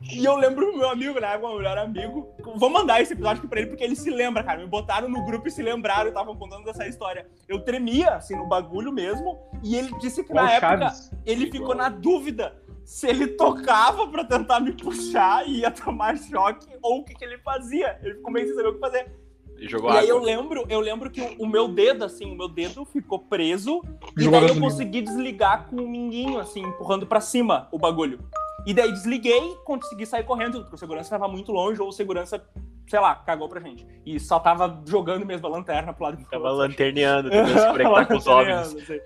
[SPEAKER 2] E eu lembro meu amigo, né? Meu melhor amigo. Vou mandar esse episódio aqui pra ele porque ele se lembra, cara. Me botaram no grupo e se lembraram estavam contando essa história. Eu tremia, assim, no bagulho mesmo. E ele disse que
[SPEAKER 1] Igual
[SPEAKER 2] na época
[SPEAKER 1] Chaves.
[SPEAKER 2] ele ficou na dúvida se ele tocava pra tentar me puxar e ia tomar choque ou o que, que ele fazia. Ele ficou meio sem saber o que fazer.
[SPEAKER 3] E jogou
[SPEAKER 2] E aí eu lembro, eu lembro que o, o meu dedo, assim, o meu dedo ficou preso e
[SPEAKER 1] Jogou
[SPEAKER 2] daí eu consegui desligar com o minguinho, assim, empurrando pra cima o bagulho. E daí desliguei, consegui sair correndo, porque o segurança tava muito longe, ou o segurança, sei lá, cagou pra gente. E só tava jogando mesmo a lanterna pro lado do
[SPEAKER 3] Tava lanterneando, tentando se conectar com os OVNIs.
[SPEAKER 2] Assim.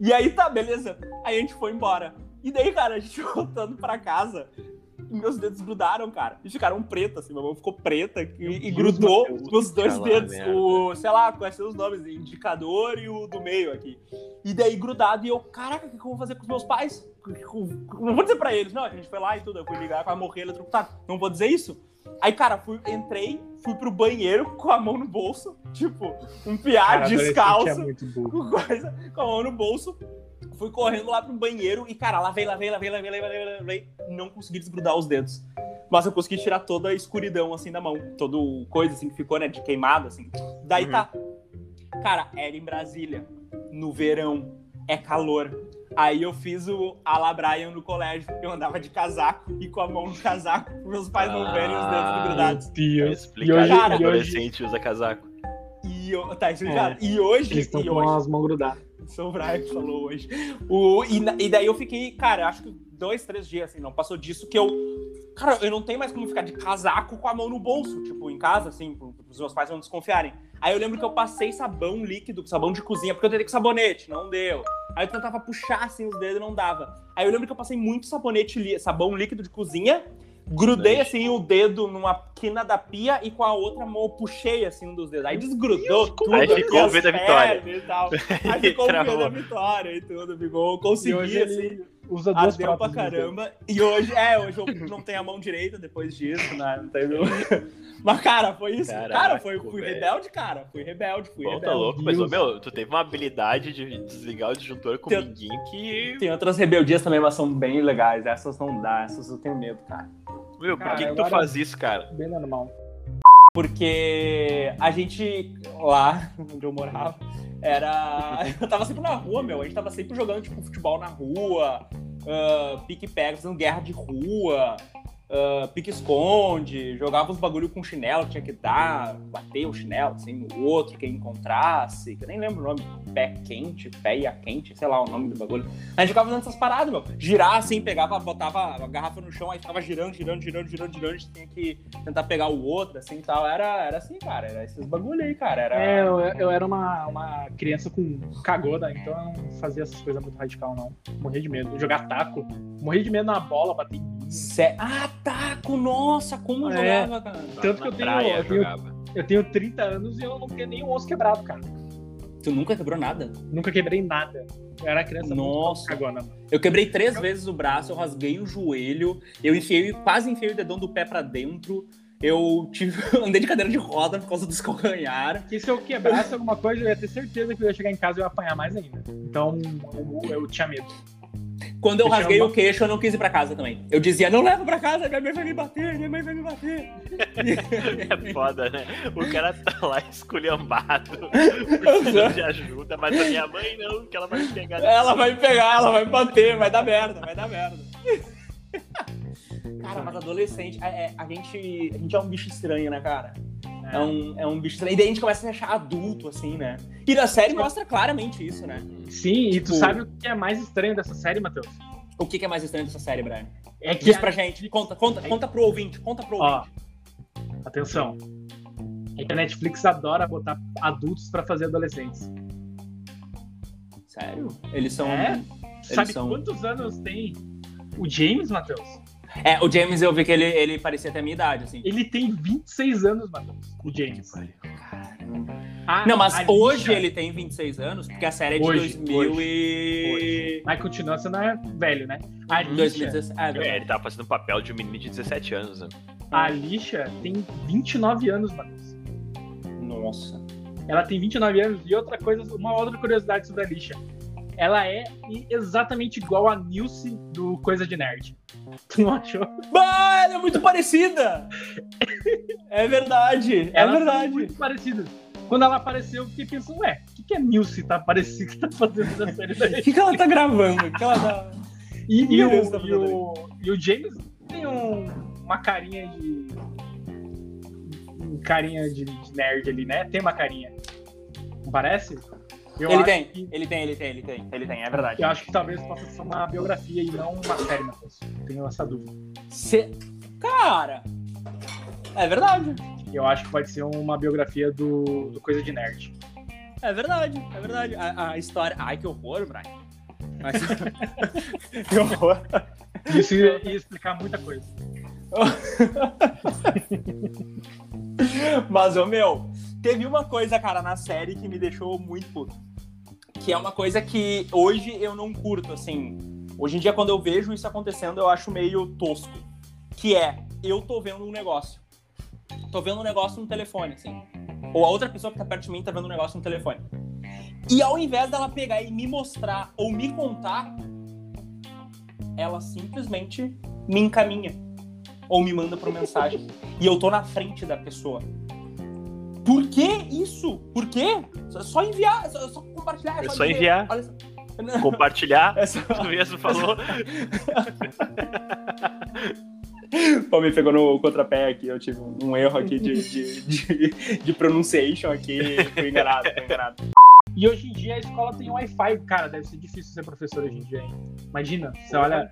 [SPEAKER 2] E aí tá, beleza. Aí a gente foi embora. E daí, cara, a gente voltando pra casa. Meus dedos grudaram, cara. E ficaram pretos, assim. Minha mão ficou preta e, e
[SPEAKER 1] Deus,
[SPEAKER 2] grudou
[SPEAKER 1] Mateus.
[SPEAKER 2] nos dois dedos. O, sei lá, quais são os nomes? Indicador e o do meio aqui. E daí grudado. E eu, caraca, o que, eu vou fazer com os meus pais? Não vou dizer pra eles, não. A gente foi lá e tudo. Eu fui ligar, vai morrer eletrocutado. Não vou dizer isso. Aí, cara, fui, entrei, fui pro banheiro com a mão no bolso. Tipo, um piá
[SPEAKER 1] adolescente
[SPEAKER 2] descalço
[SPEAKER 1] É
[SPEAKER 2] com coisa, com a mão no bolso. Fui correndo lá pro banheiro e, cara, lavei, lavei, lavei, lavei, lavei, lavei, lavei. Não consegui desgrudar os dedos. Mas eu consegui tirar toda a escuridão, assim, da mão. Todo o coisa, assim, que ficou, né, de queimado, assim. Daí
[SPEAKER 3] Uhum.
[SPEAKER 2] tá. Cara, era em Brasília. No verão. É calor. Aí eu fiz o Ala Brian no colégio. Eu andava de casaco e com a mão no casaco. Meus pais não verem os dedos
[SPEAKER 3] Ah.
[SPEAKER 2] grudados.
[SPEAKER 1] Deus. E
[SPEAKER 3] Explicar
[SPEAKER 1] hoje,
[SPEAKER 3] que
[SPEAKER 2] Cara,
[SPEAKER 3] o
[SPEAKER 1] e hoje
[SPEAKER 3] adolescente usa casaco.
[SPEAKER 2] E eu, tá explicado. E hoje,
[SPEAKER 1] eles estão com
[SPEAKER 2] hoje
[SPEAKER 1] as mãos grudadas.
[SPEAKER 2] Seu Brian que falou hoje. O, e, e daí eu fiquei, cara, acho que dois, três dias, assim, não passou disso que eu. Cara, eu não tenho mais como ficar de casaco com a mão no bolso, tipo, em casa, assim, pro- pros meus pais não desconfiarem. Aí eu lembro que eu passei sabão líquido, sabão de cozinha, porque eu tentei com sabonete, não deu. Aí eu tentava puxar assim os dedos não dava. Aí eu lembro que eu passei muito sabonete, sabão líquido de cozinha, grudei assim o dedo numa quina da pia e com a outra mão eu puxei assim um dos dedos. Aí desgrudou tudo.
[SPEAKER 3] Aí ficou o V da vitória.
[SPEAKER 2] E tal. Aí ficou o V da vitória e tudo. Ficou, consegui
[SPEAKER 1] E
[SPEAKER 2] assim.
[SPEAKER 1] ele, Usa duas
[SPEAKER 2] Ardeu pra caramba. E hoje, é, hoje eu não tenho a mão direita depois disso, né? Entendeu? Mas, cara, foi isso.
[SPEAKER 3] Caraca,
[SPEAKER 2] cara, foi, fui
[SPEAKER 3] velho.
[SPEAKER 2] rebelde, cara. Fui rebelde, fui
[SPEAKER 3] Pô, tá
[SPEAKER 2] rebelde.
[SPEAKER 3] louco, mas,
[SPEAKER 1] Deus.
[SPEAKER 3] meu, tu teve uma habilidade de desligar o disjuntor com o minguim que.
[SPEAKER 2] Tem outras rebeldias também, mas são bem legais. Essas não dá, essas eu tenho medo, cara.
[SPEAKER 3] Meu, por
[SPEAKER 1] Cara,
[SPEAKER 3] que, que tu faz isso, cara?
[SPEAKER 1] Bem normal.
[SPEAKER 2] Porque a gente, lá onde eu morava, era. Eu tava sempre na rua, meu. A gente tava sempre jogando, tipo, futebol na rua, ah, pique-pega, fazendo guerra de rua, ah, pique-esconde, jogava uns bagulho com chinelo, tinha que dar, bater o chinelo, assim, no outro, quem encontrasse, que eu nem lembro o nome, pé quente, peia quente, sei lá o nome do bagulho. A gente ficava fazendo essas paradas, meu. Girar assim, pegava, botava a garrafa no chão, aí ficava girando, girando, girando, girando, girando, a gente tinha que tentar pegar o outro, assim e tal. Era, era assim, cara, era esses bagulho aí, cara. Era...
[SPEAKER 1] É, eu, eu era uma, uma criança com cagona, então eu não fazia essas coisas muito radical, não. Morria de medo. Jogar taco. Morria de medo na bola, bater em
[SPEAKER 2] Sé- Ah, taco! Nossa, como eu
[SPEAKER 1] É.
[SPEAKER 2] jogava, cara.
[SPEAKER 1] Tanto que eu tenho-
[SPEAKER 3] praia
[SPEAKER 1] eu tenho-. Eu tenho 30 anos e eu não tenho nenhum osso quebrado, cara.
[SPEAKER 2] Tu nunca quebrou nada?
[SPEAKER 1] Nunca quebrei nada. Eu era criança
[SPEAKER 2] Nossa.
[SPEAKER 1] mano.
[SPEAKER 2] Eu quebrei três vezes o braço, eu rasguei o joelho, eu enfiei, quase enfiei o dedão do pé pra dentro. Eu tive, andei de cadeira de roda por causa dos calcanhar.
[SPEAKER 1] Porque se eu quebrasse alguma coisa, eu ia ter certeza que eu ia chegar em casa e eu ia apanhar mais ainda. Então, eu, eu tinha medo.
[SPEAKER 2] Quando eu rasguei o queixo, eu não quis ir pra casa também. Eu dizia, não leva pra casa, minha mãe vai me bater, minha mãe vai me bater.
[SPEAKER 3] É foda, né? O cara tá lá esculhambado, precisando de ajuda, mas a minha mãe não, que ela vai me pegar.
[SPEAKER 2] Ela vai me pegar, ela vai me bater, vai dar merda, vai dar merda. Cara, mas adolescente, é- é- a, gente, a gente é um bicho estranho, né, cara? É, um, é um bicho estranho. E daí a gente começa a se achar adulto, assim, né? E na série mostra claramente isso, né?
[SPEAKER 1] Sim, e tu
[SPEAKER 2] Tipo-
[SPEAKER 1] sabe o que é mais estranho dessa série, Matheus?
[SPEAKER 2] O que, é mais estranho dessa série, Brian?
[SPEAKER 1] É que
[SPEAKER 2] Diz
[SPEAKER 1] a-
[SPEAKER 2] pra gente. Conta, conta, conta pro ouvinte, conta pro
[SPEAKER 1] Ó,
[SPEAKER 2] ouvinte.
[SPEAKER 1] atenção. É que a Netflix adora botar adultos pra fazer adolescentes.
[SPEAKER 2] Sério? Eles são.
[SPEAKER 1] É? Sabe
[SPEAKER 2] são-
[SPEAKER 1] quantos anos tem o James, Matheus?
[SPEAKER 2] É, o James eu vi que ele, ele parecia ter a minha idade, assim.
[SPEAKER 1] Ele tem 26 anos, Matheus. O James. A-
[SPEAKER 2] Não, mas
[SPEAKER 1] a
[SPEAKER 2] hoje
[SPEAKER 1] Lisha-
[SPEAKER 2] ele tem 26 anos, porque a série é de
[SPEAKER 1] Hoje,
[SPEAKER 2] 2000 e...
[SPEAKER 1] Mas continua sendo é, velho, né? A Lisha,
[SPEAKER 2] 2017. Ah, é
[SPEAKER 3] É, ele tava fazendo o papel de um menino de 17 anos, né?
[SPEAKER 1] a Lisha tem 29 anos, Matheus.
[SPEAKER 2] Nossa.
[SPEAKER 1] Ela tem 29 anos. E outra coisa, uma outra curiosidade sobre a Lisha. Ela é exatamente igual a Nilce do Coisa de Nerd. Tu não achou?
[SPEAKER 2] Bah, ela é muito parecida! É verdade, é
[SPEAKER 1] Elas são
[SPEAKER 2] verdade.
[SPEAKER 1] muito parecidas. Quando ela apareceu, eu fiquei pensando, ué, o que, que a Nilce tá parecida que tá fazendo na série da
[SPEAKER 2] O que, que ela tá gravando? O que ela tá...
[SPEAKER 1] E, e, o,
[SPEAKER 2] tá
[SPEAKER 1] e, o, e o James tem um- uma carinha de. um carinha de, de nerd ali, né? Tem uma carinha. Não parece? Eu
[SPEAKER 2] ele tem,
[SPEAKER 1] que-
[SPEAKER 2] ele tem, ele tem, ele tem, ele tem, é verdade.
[SPEAKER 1] eu acho que talvez possa ser uma biografia e não uma série, Matheus. Tenho essa dúvida.
[SPEAKER 2] Cê- Cara, é verdade,
[SPEAKER 1] Eu acho que pode ser uma biografia do, do Coisa de Nerd.
[SPEAKER 2] é verdade, é verdade. A, a história... Ai, que horror, Brian. Mas... que horror.
[SPEAKER 1] Isso ia, ia explicar muita coisa.
[SPEAKER 2] Mas, ô meu, teve uma coisa, cara, na série que me deixou muito puto. Que é uma coisa que hoje eu não curto, assim. Hoje em dia, quando eu vejo isso acontecendo, eu acho meio tosco. Que é, eu tô vendo um negócio. Tô vendo um negócio no telefone, assim. Ou a outra pessoa que tá perto de mim tá vendo um negócio no telefone. E ao invés dela pegar e me mostrar ou me contar, ela simplesmente me encaminha. Ou me manda por mensagem. E eu tô na frente da pessoa. Por que isso? Por quê? Só- enviar, só, só compartilhar.
[SPEAKER 3] É só
[SPEAKER 2] dizer,
[SPEAKER 3] enviar.
[SPEAKER 2] olha só.
[SPEAKER 3] Compartilhar,
[SPEAKER 2] É só-
[SPEAKER 3] tu mesmo falou.
[SPEAKER 2] Pô, me pegou no contrapé aqui, eu tive um erro aqui de, de, de, de pronunciation aqui, fui enganado, fui enganado.
[SPEAKER 1] E hoje em dia a escola tem Wi-Fi, cara, deve ser difícil ser professor hoje em dia, hein? Imagina, você olha,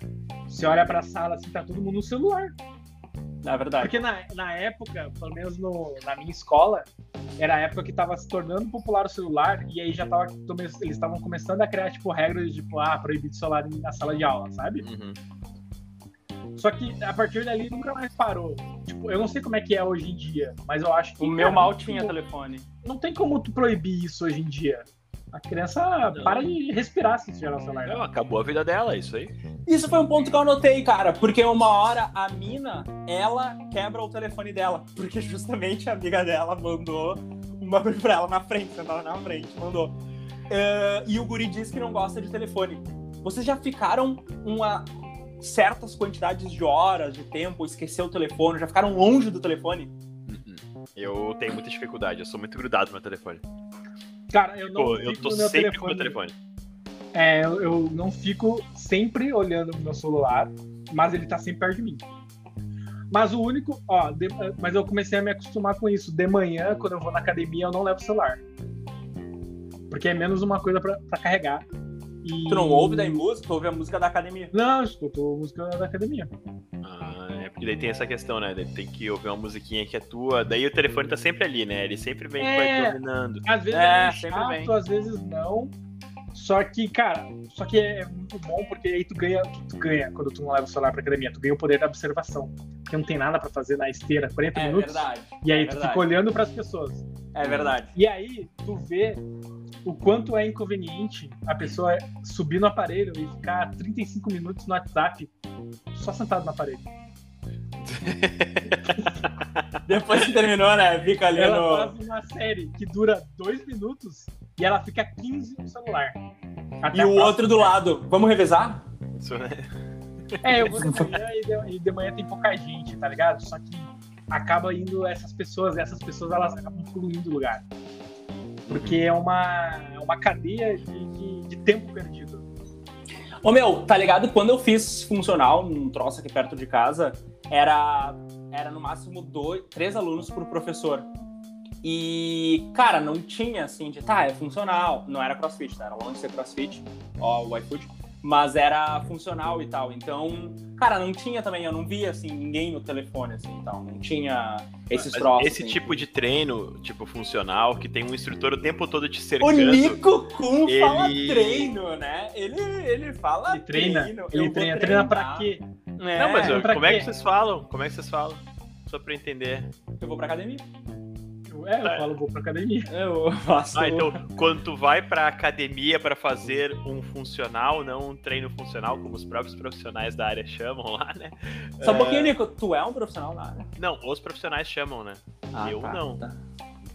[SPEAKER 1] você olha pra sala assim, tá todo mundo no celular.
[SPEAKER 2] Na verdade.
[SPEAKER 1] Porque na, na época, pelo menos no- na minha escola, era a época que tava se tornando popular o celular, e aí já tava. Eles estavam começando a criar, tipo, regras de tipo, ah, proibido celular na sala de aula, sabe?
[SPEAKER 3] Uhum.
[SPEAKER 1] Só que a partir dali nunca mais parou. Tipo, eu não sei como é que é hoje em dia, mas eu acho que.
[SPEAKER 2] O meu mal tinha
[SPEAKER 1] como-
[SPEAKER 2] telefone.
[SPEAKER 1] Não tem como tu proibir isso hoje em dia. A criança
[SPEAKER 3] Não.
[SPEAKER 1] para de respirar se tiver o celular.
[SPEAKER 3] Não, acabou a vida dela, é isso aí.
[SPEAKER 2] Isso foi um ponto que eu anotei, cara, porque uma hora a mina, ela quebra o telefone dela, porque justamente a amiga dela mandou uma coisa pra ela na frente, sentada na frente, mandou. Uh, e o guri diz que não gosta de telefone. Vocês já ficaram uma certas quantidades de horas, de tempo, esqueceu o telefone, já ficaram longe do telefone?
[SPEAKER 3] Uhum. Eu tenho muita dificuldade, eu sou muito grudado no meu telefone.
[SPEAKER 1] Cara, eu não
[SPEAKER 3] Pô, eu tô sempre telefone. com o meu telefone.
[SPEAKER 1] É, eu não fico sempre olhando no meu celular, mas ele tá sempre perto de mim. Mas o único, ó, de, mas eu comecei a me acostumar com isso. De manhã, quando eu vou na academia, eu não levo o celular. Porque é menos uma coisa pra, pra carregar.
[SPEAKER 2] E... Tu não ouve daí música? Tu ouve a música da academia?
[SPEAKER 1] Não, eu escuto a música da academia.
[SPEAKER 3] Ah, é porque daí tem essa questão, né? Tem que ouvir uma musiquinha que é tua. Daí o telefone tá sempre ali, né? Ele sempre vem é, dominando.
[SPEAKER 1] Às vezes é, é chato, às vezes não. Só que, cara, só que é muito bom porque aí tu ganha, tu ganha quando tu não leva o celular pra academia, tu ganha o poder da observação. Porque não tem nada pra fazer na esteira, 40 é minutos.
[SPEAKER 2] Verdade,
[SPEAKER 1] e aí
[SPEAKER 2] é
[SPEAKER 1] tu
[SPEAKER 2] verdade.
[SPEAKER 1] fica olhando pras pessoas.
[SPEAKER 2] É verdade.
[SPEAKER 1] E aí tu vê o quanto é inconveniente a pessoa subir no aparelho e ficar 35 minutos no WhatsApp só sentado no aparelho.
[SPEAKER 2] Depois que terminou, né? Fica ali
[SPEAKER 1] ela
[SPEAKER 2] no.
[SPEAKER 1] faz uma série que dura dois minus e ela fica 15 no celular.
[SPEAKER 2] Até e o outro do lado. Vamos revezar?
[SPEAKER 1] É, eu vou de manhã e de, e de manhã tem pouca gente, tá ligado? Só que acaba indo essas pessoas, essas pessoas elas acabam incluindo o lugar. Porque é uma, é uma cadeia de, de, de tempo perdido.
[SPEAKER 2] Ô meu, tá ligado? Quando eu fiz funcional num troço aqui perto de casa, era, era no máximo dois, três alunos por professor. E, cara, não tinha assim de, tá, é funcional. Não era crossfit, tá? Era longe de ser crossfit, ó, o iFood mas era funcional e tal. Então, cara, não tinha também, eu não via assim ninguém no telefone assim, então não tinha esses mas troços.
[SPEAKER 3] Esse assim. tipo de treino, tipo funcional, que tem um instrutor o tempo todo te cercando.
[SPEAKER 2] O Nico Kun ele... fala treino, né? Ele ele fala
[SPEAKER 1] ele treina, treino. Ele treina, treina para quê?
[SPEAKER 3] É, não, mas como quê? é que vocês falam? Como é que vocês falam? Só para entender.
[SPEAKER 2] Eu vou para academia.
[SPEAKER 1] É, eu tá. falo, vou pra academia.
[SPEAKER 2] Eu faço.
[SPEAKER 3] Ah, então, quando tu vai pra academia para fazer um funcional, não um treino funcional, como os próprios profissionais da área chamam lá, né?
[SPEAKER 2] Só um pouquinho, Nico, tu é um profissional na área?
[SPEAKER 3] Não, os profissionais chamam, né? Ah, eu tá, não. Tá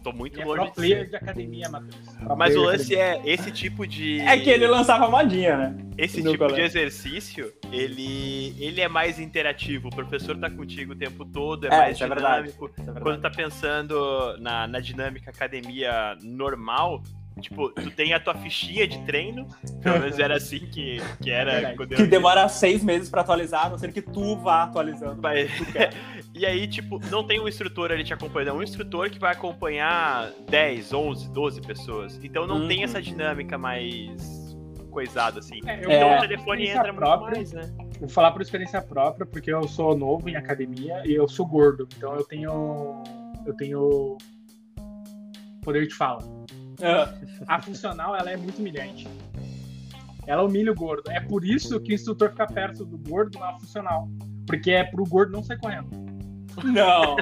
[SPEAKER 3] tô muito
[SPEAKER 1] é
[SPEAKER 3] longe
[SPEAKER 1] de player ser. de academia, Matheus.
[SPEAKER 3] Mas o lance é esse tipo de.
[SPEAKER 2] É que ele lançava modinha, né?
[SPEAKER 3] Esse tipo de exercício, ele, ele é mais interativo. O professor tá contigo o tempo todo, é, é mais dinâmico. É é Quando tá pensando na, na dinâmica academia normal, Tipo, tu tem a tua fichinha de treino, pelo menos era assim que, que era.
[SPEAKER 2] Quando que demora seis meses pra atualizar, a não ser que tu vá atualizando.
[SPEAKER 3] Mas... e aí, tipo, não tem um instrutor ali te acompanhando, é um instrutor que vai acompanhar 10, 11, 12 pessoas. Então não uhum. tem essa dinâmica mais coisada, assim. É, então é, o telefone entra própria, muito mais, né?
[SPEAKER 1] Vou falar por experiência própria, porque eu sou novo em academia e eu sou gordo. Então eu tenho. Eu tenho poder de fala. A funcional, ela é muito humilhante. Ela humilha o gordo. É por isso que o instrutor fica perto do gordo na funcional. Porque é pro gordo não sair correndo.
[SPEAKER 2] Não,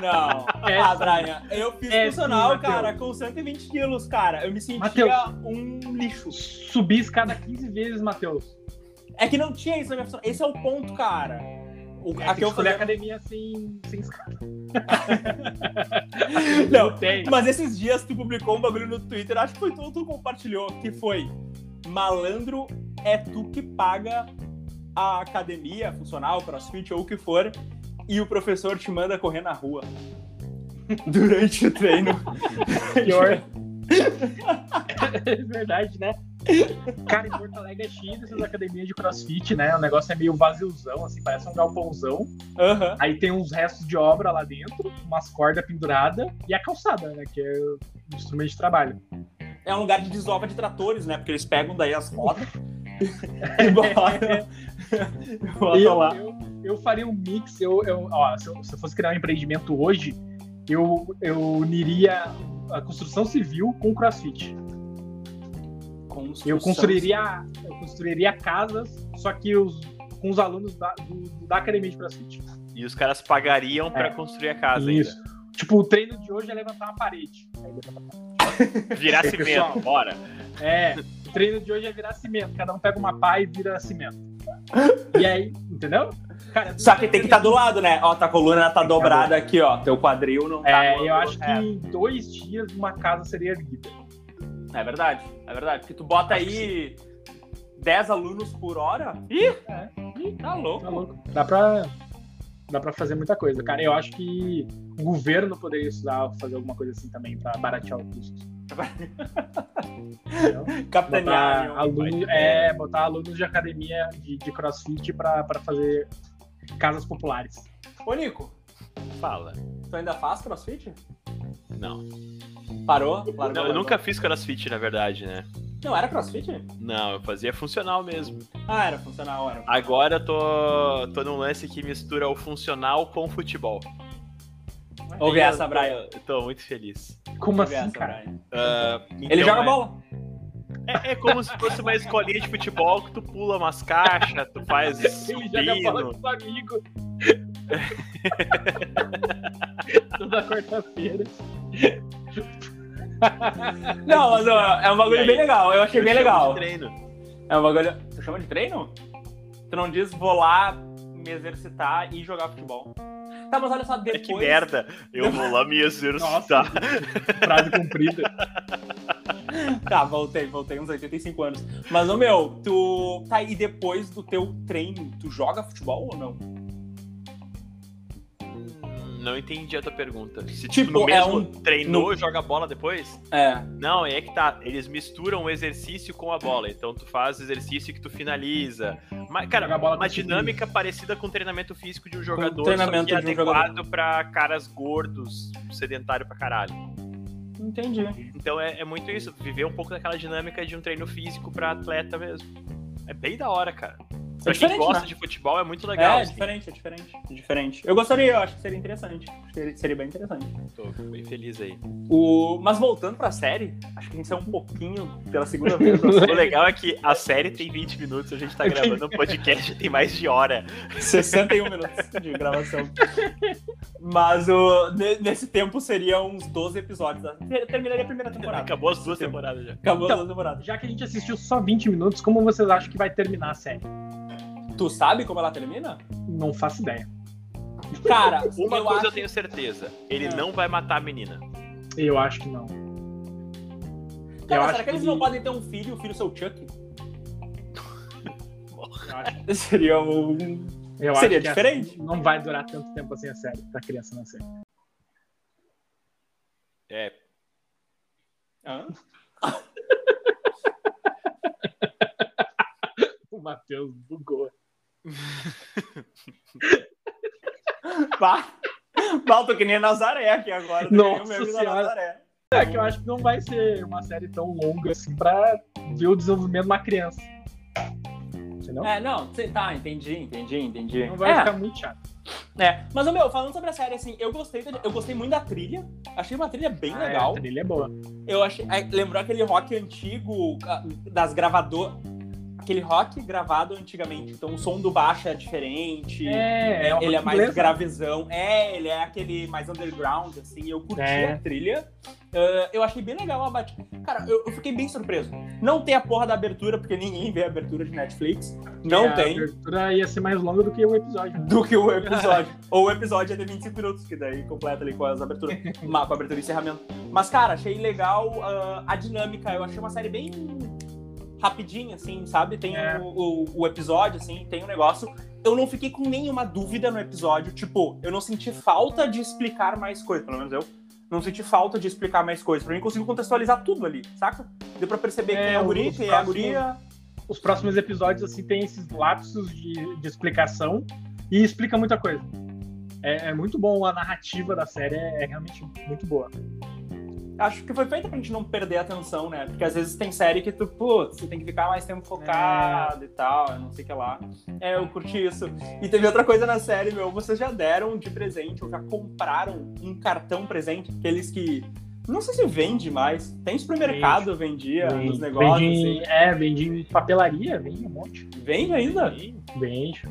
[SPEAKER 2] não. É, ah, Brian, eu fiz é, funcional, cara, com 120 quilos, cara. Eu me sentia Mateus, um lixo.
[SPEAKER 1] Subi escada 15 vezes, Matheus.
[SPEAKER 2] É que não tinha isso na minha funcional. Esse é o ponto, cara.
[SPEAKER 1] O, é, aqui eu falei academia sem, sem escada.
[SPEAKER 2] não, tem. Mas esses dias tu publicou um bagulho no Twitter, acho que foi tu, tu compartilhou, que foi malandro é tu que paga a academia funcional, crossfit ou o que for, e o professor te manda correr na rua. Durante o treino.
[SPEAKER 1] Pior. é verdade, né? Cara, em Porto Alegre é cheio dessas academias de crossfit, né? O negócio é meio vaziozão, assim, parece um galpãozão.
[SPEAKER 2] Uhum.
[SPEAKER 1] Aí tem uns restos de obra lá dentro, umas cordas penduradas e a calçada, né? Que é o instrumento de trabalho.
[SPEAKER 2] É um lugar de desova de tratores, né? Porque eles pegam daí as rodas e botam,
[SPEAKER 1] botam lá. Eu, eu, faria um mix, eu, eu, ó, se eu, se eu fosse criar um empreendimento hoje, eu, eu uniria a construção civil com crossfit. Eu construiria, eu construiria casas, só que os, com os alunos da, do, da academia de CrossFit.
[SPEAKER 3] E os caras pagariam é. para construir a casa Isso. ainda.
[SPEAKER 1] Tipo, o treino de hoje é levantar uma parede.
[SPEAKER 3] Virar cimento, pessoal, bora.
[SPEAKER 1] É, o treino de hoje é virar cimento. Cada um pega uma pá e vira cimento. E aí, entendeu? Cara,
[SPEAKER 2] Só que tem que estar do lado, né? Ó, tua coluna tá dobrada aqui, ó. Teu quadril não tá.
[SPEAKER 1] É, eu acho que em dois dias uma casa seria erguida.
[SPEAKER 2] É verdade, é verdade. Porque tu bota
[SPEAKER 1] Acho
[SPEAKER 2] aí 10 alunos por hora. Ih,
[SPEAKER 1] É.
[SPEAKER 2] ih, tá louco.
[SPEAKER 1] Tá louco. Dá pra, dá pra fazer muita coisa. Cara, eu acho que o governo poderia estudar, fazer alguma coisa assim também, pra baratear o custo.
[SPEAKER 2] Capitanear.
[SPEAKER 1] Botar, aluno, é, botar alunos de academia de, de crossfit pra, pra fazer casas populares.
[SPEAKER 2] Ô, Nico,
[SPEAKER 3] Fala.
[SPEAKER 2] tu ainda faz crossfit?
[SPEAKER 3] Não.
[SPEAKER 2] Parou? Largou,
[SPEAKER 3] Não, eu
[SPEAKER 2] largou.
[SPEAKER 3] nunca fiz crossfit, na verdade, né?
[SPEAKER 2] Não, era crossfit?
[SPEAKER 3] Não, eu fazia funcional mesmo.
[SPEAKER 2] Ah, era funcional, era.
[SPEAKER 3] Agora eu tô, tô num lance que mistura o funcional com o futebol.
[SPEAKER 2] Ouve
[SPEAKER 3] eu
[SPEAKER 2] essa, Brian.
[SPEAKER 3] Eu tô muito feliz.
[SPEAKER 1] Como assim,
[SPEAKER 2] essa,
[SPEAKER 1] cara?
[SPEAKER 2] Brian.
[SPEAKER 3] Ah,
[SPEAKER 2] Ele
[SPEAKER 3] então
[SPEAKER 2] joga
[SPEAKER 3] é-
[SPEAKER 2] bola.
[SPEAKER 3] É, é como se fosse uma escolinha de futebol que tu pula umas caixas, tu faz
[SPEAKER 1] Ele joga bola com os amigos. Toda quarta-feira.
[SPEAKER 2] Não, mas ó, é um bagulho
[SPEAKER 3] aí?
[SPEAKER 2] bem legal. Eu achei
[SPEAKER 3] Eu
[SPEAKER 2] bem legal.
[SPEAKER 3] de treino.
[SPEAKER 2] É um bagulho. Tu chama de treino? Tu não diz vou lá me exercitar e jogar futebol. Tá, mas olha só,
[SPEAKER 3] É
[SPEAKER 2] depois.
[SPEAKER 3] que merda. Eu vou lá me exercitar.
[SPEAKER 1] Nossa, frase comprida.
[SPEAKER 2] Tá, voltei, voltei uns 85 anos. Mas, ô meu, tu. Tá, e depois do teu treino, tu joga futebol ou não?
[SPEAKER 3] Não entendi a tua pergunta. Se
[SPEAKER 2] Tipo,
[SPEAKER 3] tipo, no
[SPEAKER 2] é
[SPEAKER 3] mesmo
[SPEAKER 2] um-
[SPEAKER 3] treinou, joga bola depois?
[SPEAKER 2] É.
[SPEAKER 3] Não, é que tá. Eles misturam o exercício com a bola. Então tu faz exercício que tu finaliza. Mas, cara, uma dinâmica parecida com o treinamento físico de um jogador,
[SPEAKER 2] treinamento
[SPEAKER 3] só que
[SPEAKER 2] de um
[SPEAKER 3] adequado pra caras gordos, sedentário pra caralho.
[SPEAKER 2] Entendi.
[SPEAKER 3] Então é, é muito isso, viver um pouco daquela dinâmica de um treino físico pra atleta mesmo. É bem da hora, cara. Pra quem
[SPEAKER 2] diferente,
[SPEAKER 3] gosta
[SPEAKER 2] né?
[SPEAKER 3] de futebol é muito legal.
[SPEAKER 2] é,
[SPEAKER 3] assim.
[SPEAKER 2] diferente, é diferente. É diferente. Eu gostaria, eu acho que seria interessante. Seria, seria bem interessante.
[SPEAKER 3] Tô bem feliz aí.
[SPEAKER 2] O... Mas voltando pra série, acho que a gente saiu um pouquinho pela segunda vez.
[SPEAKER 3] O legal é que a série tem 20 minutos, a gente tá gravando um podcast tem mais de hora.
[SPEAKER 2] 61 minutos de gravação. Mas o, ne- nesse tempo seriam uns 12 episódios. Terminaria a primeira temporada.
[SPEAKER 3] Acabou as duas temporadas já.
[SPEAKER 2] Acabou
[SPEAKER 1] Então,
[SPEAKER 2] as duas temporadas.
[SPEAKER 1] Já que a gente assistiu só 20 minutos, como vocês acham que vai terminar a série?
[SPEAKER 2] Tu sabe como ela termina?
[SPEAKER 1] Não faço ideia.
[SPEAKER 2] Cara,
[SPEAKER 3] Uma
[SPEAKER 2] eu
[SPEAKER 3] coisa
[SPEAKER 2] acho...
[SPEAKER 3] eu tenho certeza: ele
[SPEAKER 2] É.
[SPEAKER 3] não vai matar a menina.
[SPEAKER 1] Eu acho que não.
[SPEAKER 2] Cara,
[SPEAKER 1] eu
[SPEAKER 2] será
[SPEAKER 1] acho
[SPEAKER 2] que eles
[SPEAKER 1] que-
[SPEAKER 2] não podem ter um filho, o filho ser o Chuck?
[SPEAKER 1] Eu acho,
[SPEAKER 2] Seria um...
[SPEAKER 1] eu
[SPEAKER 2] Seria
[SPEAKER 1] acho que
[SPEAKER 2] diferente?
[SPEAKER 1] essa- não vai durar tanto tempo assim a série, pra criança nascer.
[SPEAKER 3] É,
[SPEAKER 2] Hã?
[SPEAKER 1] O Matheus bugou.
[SPEAKER 2] Bah, tô que nem Nazaré aqui agora. o
[SPEAKER 1] Nossa Senhora. É que eu acho que não vai ser uma série tão longa assim pra ver o desenvolvimento de uma criança. Entendeu?
[SPEAKER 2] É, não, tá, entendi, entendi, entendi.
[SPEAKER 1] Não vai
[SPEAKER 2] é,
[SPEAKER 1] ficar muito chato.
[SPEAKER 2] é. Mas, ô, meu, falando sobre a série, assim, eu gostei, eu gostei muito da trilha. Achei uma trilha bem
[SPEAKER 1] Ah,
[SPEAKER 2] legal.
[SPEAKER 1] é, a trilha é boa.
[SPEAKER 2] Eu achei. aí, Lembrou aquele rock antigo ah, das gravadoras. Aquele rock gravado antigamente. Então o som do baixo é diferente.
[SPEAKER 1] É,
[SPEAKER 2] É, ele é mais gravizão. É, ele é aquele mais underground, assim. Eu curti
[SPEAKER 1] É.
[SPEAKER 2] a trilha. Ah, eu achei bem legal a batida. Cara, eu, eu fiquei bem surpreso. Não tem a porra da abertura, porque ninguém vê a abertura de Netflix. Não
[SPEAKER 1] É,
[SPEAKER 2] tem.
[SPEAKER 1] A abertura ia ser mais longa do que o episódio. né?
[SPEAKER 2] Do que o episódio. Ou o episódio é de 25 minutos, que daí completa ali com as aberturas. ma- com a abertura e encerramento. Mas, cara, achei legal ah, a dinâmica. Eu achei uma série bem rapidinha, assim, sabe? Tem
[SPEAKER 1] É.
[SPEAKER 2] o, o- o episódio, assim, tem o negócio. Eu não fiquei com nenhuma dúvida no episódio. Tipo, eu não senti falta de explicar mais coisas, pelo menos eu. Não senti falta de explicar mais coisas. Pra mim, conseguiu contextualizar tudo ali, saca? Deu pra perceber
[SPEAKER 1] É,
[SPEAKER 2] quem é o guri, quem é a guria.
[SPEAKER 1] Os próximos episódios, assim, tem esses lapsos de, de explicação e explica muita coisa. É, é muito bom, a narrativa da série é, é realmente muito boa.
[SPEAKER 2] Acho que foi feita pra gente não perder a atenção, né? Porque às vezes tem série que tu, putz, você tem que ficar mais tempo focado e tal, não sei o que lá. É, eu curti isso. E teve outra coisa na série, meu, vocês já deram de presente ou já compraram um cartão presente, aqueles que. Não sei se vende mais. Tem supermercado, vendia nos
[SPEAKER 1] Vende-
[SPEAKER 2] negócios,
[SPEAKER 1] vende,
[SPEAKER 2] assim.
[SPEAKER 1] É, vende em papelaria, vende um monte.
[SPEAKER 2] Vende ainda?
[SPEAKER 3] Sim,
[SPEAKER 1] Vende.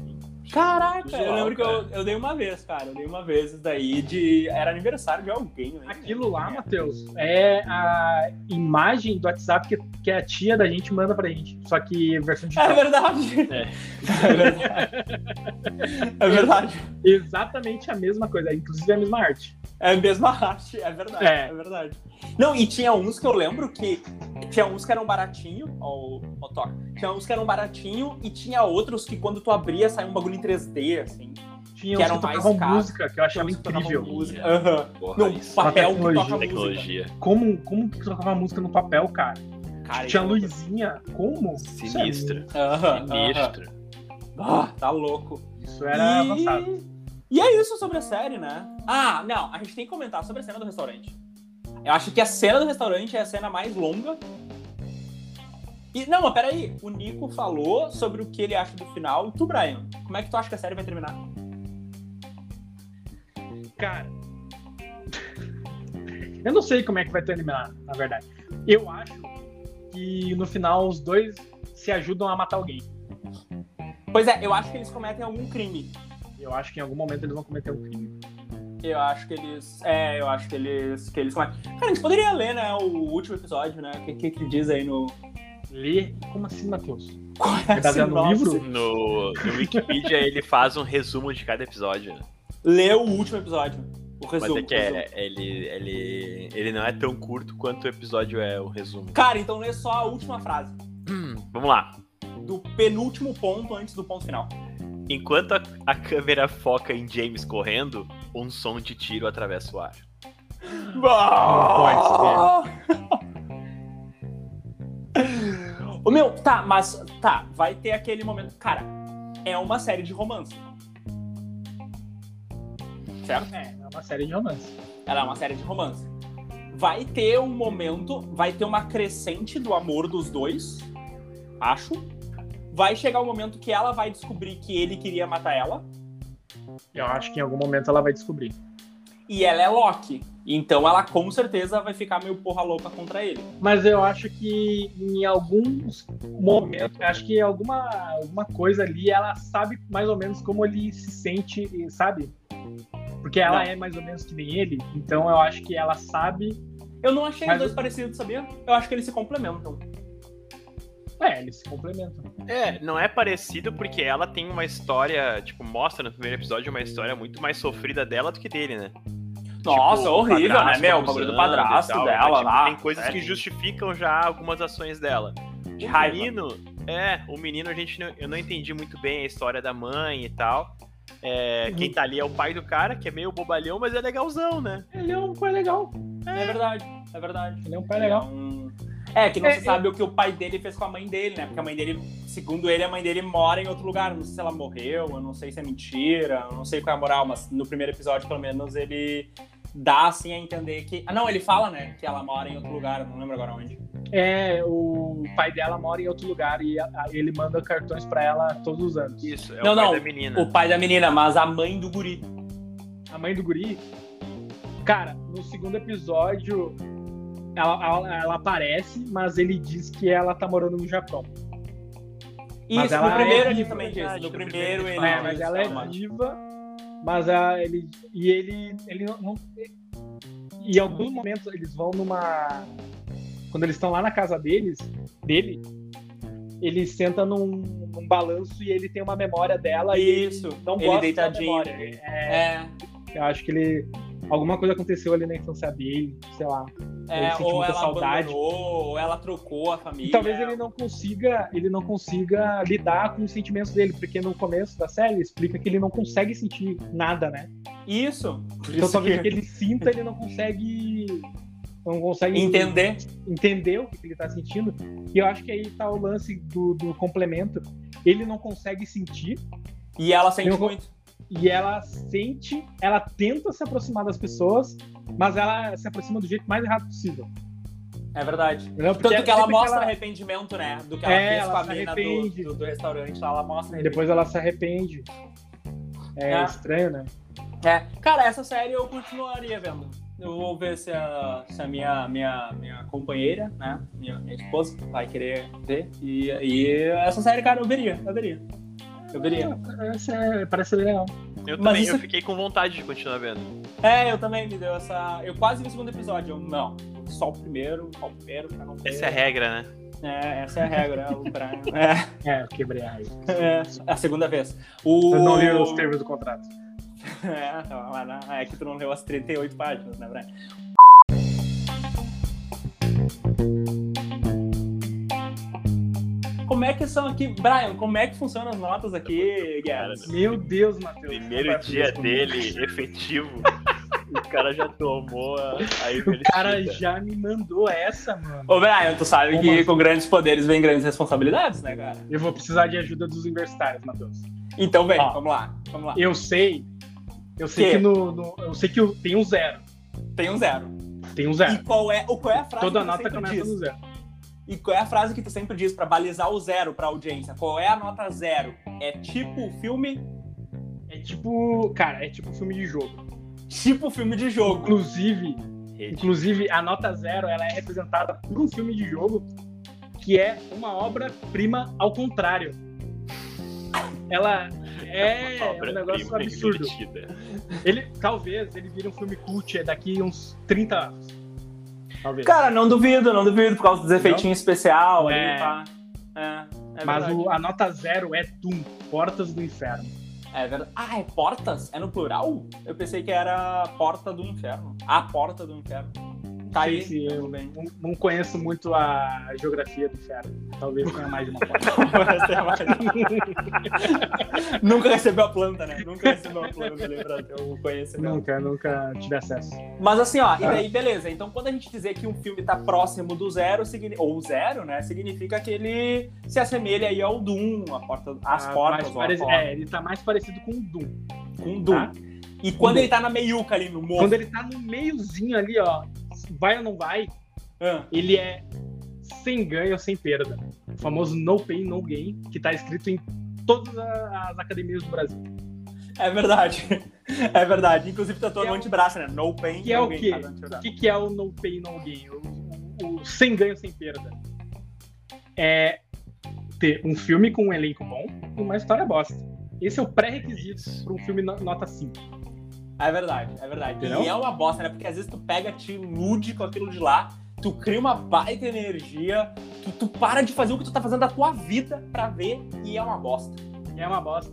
[SPEAKER 2] Caraca, eu lembro que eu, eu dei uma vez, cara. Eu dei uma vez isso daí de. Era aniversário de alguém, né?
[SPEAKER 1] Aquilo lá, Matheus, é a imagem do WhatsApp que, que a tia da gente manda pra gente. Só que versão
[SPEAKER 2] É
[SPEAKER 1] digital.
[SPEAKER 2] verdade.
[SPEAKER 3] É.
[SPEAKER 2] É verdade. É verdade.
[SPEAKER 1] Exatamente a mesma coisa, inclusive a mesma arte.
[SPEAKER 2] É a mesma arte, é verdade.
[SPEAKER 1] É.
[SPEAKER 2] É. verdade. Não, e tinha uns que eu lembro que. Tinha uns que eram baratinho, ó, o ó, toca. Tinha uns que eram baratinho e tinha outros que quando tu abria saía um bagulho em 3D, assim.
[SPEAKER 1] Tinha
[SPEAKER 2] Que
[SPEAKER 1] uns
[SPEAKER 2] eram
[SPEAKER 1] que
[SPEAKER 2] mais
[SPEAKER 1] tocavam
[SPEAKER 2] caros.
[SPEAKER 1] música, que eu achava incrível.
[SPEAKER 2] Música. Aham.
[SPEAKER 3] Porra,
[SPEAKER 2] Não,
[SPEAKER 3] isso.
[SPEAKER 2] papel que
[SPEAKER 1] tecnologia.
[SPEAKER 2] toca música.
[SPEAKER 3] Tecnologia.
[SPEAKER 1] Como, como que tocava música no papel, cara?
[SPEAKER 2] Cara,
[SPEAKER 1] Tinha
[SPEAKER 2] isso é
[SPEAKER 1] luzinha. Como? Isso é
[SPEAKER 3] Sinistro.
[SPEAKER 2] Aham, aham.
[SPEAKER 3] Sinistro.
[SPEAKER 2] Ah, tá louco.
[SPEAKER 1] Isso era
[SPEAKER 2] e...
[SPEAKER 1] avançado.
[SPEAKER 2] E é isso sobre a série, né? Ah, não, a gente tem que comentar sobre a cena do restaurante. Eu acho que a cena do restaurante é a cena mais longa. E, não, mas peraí, o Nico falou sobre o que ele acha do final. E tu, Brian, como é que tu acha que a série vai terminar?
[SPEAKER 1] Cara. Eu não sei como é que vai terminar, na verdade. Eu acho que no final os dois se ajudam a matar alguém.
[SPEAKER 2] Pois é, eu acho que eles cometem algum crime.
[SPEAKER 1] Eu acho que em algum momento eles vão cometer um crime.
[SPEAKER 2] Eu acho que eles. É, eu acho que eles. Que eles. Cara, a gente poderia ler, né, o último episódio, né? O que, que, que diz aí no.
[SPEAKER 1] Ler? Como assim, Matheus?
[SPEAKER 2] Qual é a
[SPEAKER 1] baseado no
[SPEAKER 2] sinopse?
[SPEAKER 1] livro?
[SPEAKER 3] No, no Wikipedia ele faz um resumo de cada episódio. né?
[SPEAKER 2] Lê o último episódio. O resumo.
[SPEAKER 3] Mas é que é, ele, ele, ele não é tão curto quanto o episódio é o resumo.
[SPEAKER 2] Cara, então lê só a última frase.
[SPEAKER 3] Vamos lá.
[SPEAKER 2] Do penúltimo ponto antes do ponto final.
[SPEAKER 3] Enquanto a, a câmera foca em James correndo, um som de tiro atravessa o ar.
[SPEAKER 2] Ô meu, tá, mas tá, vai ter aquele momento. Cara, é uma série de romance. Certo?
[SPEAKER 1] É, é uma série de romance.
[SPEAKER 2] Ela é uma série de romance. Vai ter um momento, vai ter uma crescente do amor dos dois, acho. Vai chegar o momento que ela vai descobrir que ele queria matar ela.
[SPEAKER 1] Eu acho que em algum momento ela vai descobrir.
[SPEAKER 2] E ela é Loki. Então ela com certeza vai ficar meio porra louca contra ele.
[SPEAKER 1] Mas eu acho que em alguns momentos, eu acho que alguma, alguma coisa ali, ela sabe mais ou menos como ele se sente, sabe? Porque ela
[SPEAKER 2] Não.
[SPEAKER 1] é mais ou menos que nem ele, então eu acho que ela sabe.
[SPEAKER 2] Eu não achei os dois
[SPEAKER 1] o-
[SPEAKER 2] parecidos, sabia? Eu acho que eles se complementam.
[SPEAKER 1] É, eles se complementam.
[SPEAKER 3] É, não é parecido porque ela tem uma história, tipo, mostra no primeiro episódio uma história muito mais sofrida dela do que dele, né?
[SPEAKER 2] Nossa,
[SPEAKER 3] Tipo,
[SPEAKER 2] horrível, né, meu? O bagulho do padrasto
[SPEAKER 3] tal,
[SPEAKER 2] dela
[SPEAKER 3] tipo,
[SPEAKER 2] lá.
[SPEAKER 3] Tem coisas
[SPEAKER 2] É,
[SPEAKER 3] que justificam já algumas ações dela.
[SPEAKER 2] De
[SPEAKER 3] o
[SPEAKER 2] raiva.
[SPEAKER 3] menino, é, o menino a gente não, eu não entendi muito bem a história da mãe e tal. É, quem tá ali é o pai do cara, que é meio bobalhão, mas é legalzão, né?
[SPEAKER 1] Ele é um pai legal.
[SPEAKER 2] É verdade, é verdade.
[SPEAKER 1] Ele é um pai legal.
[SPEAKER 2] É, um- é, que não
[SPEAKER 1] É,
[SPEAKER 2] se sabe o que o pai dele fez com a mãe dele, né? Porque a mãe dele, segundo ele, a mãe dele mora em outro lugar. Não sei se ela morreu, eu não sei se é mentira, eu não sei qual é a moral, mas no primeiro episódio, pelo menos, ele dá assim a entender que. Ah, não, ele fala, né? Que ela mora em outro lugar, eu não lembro agora onde.
[SPEAKER 1] É, o pai dela mora em outro lugar e a- ele manda cartões pra ela todos os anos.
[SPEAKER 3] Isso, é
[SPEAKER 2] Não,
[SPEAKER 3] o pai
[SPEAKER 2] não,
[SPEAKER 3] da menina.
[SPEAKER 2] O pai da menina, mas a mãe do guri.
[SPEAKER 1] A mãe do guri, cara, no segundo episódio, ela, ela- ela aparece, mas ele diz que ela tá morando no Japão. Mas
[SPEAKER 2] Isso,
[SPEAKER 1] ela
[SPEAKER 2] no primeiro
[SPEAKER 1] é
[SPEAKER 2] ele também diz. No
[SPEAKER 3] no
[SPEAKER 2] primeiro ele.
[SPEAKER 1] É, mas ela é
[SPEAKER 2] calma.
[SPEAKER 1] viva, mas a, ele. E ele. ele não, não- e em alguns momentos eles vão numa. Quando eles estão lá na casa deles, dele, ele senta num, num balanço e ele tem uma memória dela e
[SPEAKER 2] Isso,
[SPEAKER 1] ele não
[SPEAKER 2] ele
[SPEAKER 1] gosta
[SPEAKER 2] deitadinho.
[SPEAKER 1] da memória. É,
[SPEAKER 2] É,
[SPEAKER 1] Eu acho que ele. Alguma coisa aconteceu ali na infância dele, sei lá.
[SPEAKER 2] é,
[SPEAKER 1] Ele sente
[SPEAKER 2] ou
[SPEAKER 1] muita
[SPEAKER 2] ela
[SPEAKER 1] saudade.
[SPEAKER 2] abandonou, ou ela trocou a família.
[SPEAKER 1] E talvez ele não consiga, ele não consiga lidar com os sentimentos dele, porque no começo da série explica que ele não consegue sentir nada, né?
[SPEAKER 2] Isso. Por
[SPEAKER 1] Então
[SPEAKER 2] isso
[SPEAKER 1] talvez
[SPEAKER 2] que-
[SPEAKER 1] o que ele sinta, ele não consegue. Não consegue
[SPEAKER 2] Entender.
[SPEAKER 1] entender o que ele tá sentindo. E eu acho que aí tá o lance do, do complemento. Ele não consegue sentir,
[SPEAKER 2] E ela sente muito.
[SPEAKER 1] E ela sente, ela tenta se aproximar das pessoas, mas ela se aproxima do jeito mais errado possível.
[SPEAKER 2] É verdade.
[SPEAKER 1] Porque
[SPEAKER 2] Tanto que ela mostra
[SPEAKER 1] ela-
[SPEAKER 2] arrependimento, né? Do que ela
[SPEAKER 1] É,
[SPEAKER 2] fez
[SPEAKER 1] ela
[SPEAKER 2] com a
[SPEAKER 1] se
[SPEAKER 2] menina do, do, do restaurante lá, ela mostra
[SPEAKER 1] depois ela se arrepende. É
[SPEAKER 2] É.
[SPEAKER 1] estranho, né?
[SPEAKER 2] É. Cara, essa série eu continuaria vendo. Eu vou ver se a, se a minha, minha, minha companheira, né? Minha, minha esposa vai querer ver. E, e essa série, cara, eu veria, eu veria. Eu veria.
[SPEAKER 1] Essa é- parece legal.
[SPEAKER 3] Eu
[SPEAKER 2] Mas
[SPEAKER 3] também,
[SPEAKER 2] isso-
[SPEAKER 3] eu fiquei com vontade de continuar vendo.
[SPEAKER 2] É, eu também me deu essa. Eu quase vi o segundo episódio. Eu, não, só o primeiro, só o primeiro, pra não ter.
[SPEAKER 3] Essa é a regra, né?
[SPEAKER 2] É, essa é a regra. é, o Brian. É,
[SPEAKER 1] É, eu quebrei a regra.
[SPEAKER 2] é, a segunda vez. O...
[SPEAKER 1] Eu não li os termos do contrato.
[SPEAKER 2] É, tá, mas não, é que tu não leu as 38 páginas, né, Brian? Como é que são aqui, Brian? Como é que funcionam as notas aqui, Guedes?
[SPEAKER 1] Meu Deus, Matheus.
[SPEAKER 3] Primeiro dia dele, efetivo. o cara já tomou a, a
[SPEAKER 1] O cara já me mandou essa, mano.
[SPEAKER 2] Ô, Brian, tu sabe
[SPEAKER 1] Como
[SPEAKER 2] que com grandes poderes vem grandes responsabilidades, né, cara?
[SPEAKER 1] Eu vou precisar de ajuda dos universitários, Matheus.
[SPEAKER 2] Então vem,
[SPEAKER 1] Ó.
[SPEAKER 2] vamos lá, vamos lá.
[SPEAKER 1] Eu sei. Eu sei
[SPEAKER 2] Que?
[SPEAKER 1] que no, no- Eu sei que tem um zero.
[SPEAKER 2] Tem um zero.
[SPEAKER 1] Tem um
[SPEAKER 2] E
[SPEAKER 1] zero.
[SPEAKER 2] qual é, o qual é a frase
[SPEAKER 1] Toda nota começa
[SPEAKER 2] diz?
[SPEAKER 1] no zero.
[SPEAKER 2] E qual é a frase que tu sempre diz pra balizar o zero pra audiência? Qual é a nota zero? É tipo o filme,
[SPEAKER 1] É tipo. Cara, é tipo filme de jogo.
[SPEAKER 2] tipo filme de jogo.
[SPEAKER 1] Inclusive,
[SPEAKER 3] Rede.
[SPEAKER 1] inclusive, a nota zero ela é representada por um filme de jogo que é uma obra-prima ao contrário. Ela é um
[SPEAKER 3] Obra-prima
[SPEAKER 1] negócio absurdo. Ele, talvez ele vire um filme cult daqui uns 30 anos. Talvez.
[SPEAKER 2] Cara, não duvido, não duvido, por causa dos efeitinhos especial
[SPEAKER 1] É.
[SPEAKER 2] ali, pá. É, é
[SPEAKER 1] Mas o- a nota zero é Doom, Portas do Inferno.
[SPEAKER 2] É verdade. Ah, é portas? É no plural? Eu pensei que era porta do inferno. A porta do inferno. Tá aí.
[SPEAKER 1] Sim, eu-
[SPEAKER 2] bem.
[SPEAKER 1] Não, não conheço muito a geografia do inferno. Talvez tenha mais de uma porta.
[SPEAKER 2] Nunca recebeu a planta, né? Nunca recebeu a planta ali pra ter o conhecimento.
[SPEAKER 1] nunca, nunca tive acesso.
[SPEAKER 2] Mas assim, ó, e daí beleza. Então quando a gente dizer que um filme tá próximo do zero, ou zero, né? Significa que ele se assemelha aí ao Doom, a porta, as
[SPEAKER 1] Ah,
[SPEAKER 2] portas,
[SPEAKER 1] parece-
[SPEAKER 2] porta,
[SPEAKER 1] É, ele tá mais parecido com o Doom.
[SPEAKER 2] com o Doom.
[SPEAKER 1] tá?
[SPEAKER 2] E quando ele tá na meiuca ali no morro.
[SPEAKER 1] Quando ele tá no meiozinho ali, ó, vai ou não vai,
[SPEAKER 2] Ah,
[SPEAKER 1] ele é sem ganho ou sem perda. O famoso no pain, no gain, que tá escrito em todas as academias do Brasil.
[SPEAKER 2] é verdade. É verdade. Inclusive tatuou
[SPEAKER 1] Que é
[SPEAKER 2] no
[SPEAKER 1] o-
[SPEAKER 2] antebraço, né? No pain,
[SPEAKER 1] Que é
[SPEAKER 2] no
[SPEAKER 1] o
[SPEAKER 2] gain,
[SPEAKER 1] quê?
[SPEAKER 2] tá.
[SPEAKER 1] O que, que é o no pain, no gain? O, o- o sem ganho, sem perda. É ter um filme com um elenco bom e uma história bosta. Esse é o pré-requisito para um filme no- nota 5.
[SPEAKER 2] É verdade, é verdade.
[SPEAKER 1] Entendeu?
[SPEAKER 2] E é uma bosta, né? Porque às vezes tu pega, te ilude com aquilo de lá, tu cria uma baita energia, tu, tu para de fazer o que tu tá fazendo da tua vida pra ver e é uma bosta.
[SPEAKER 1] É uma bosta.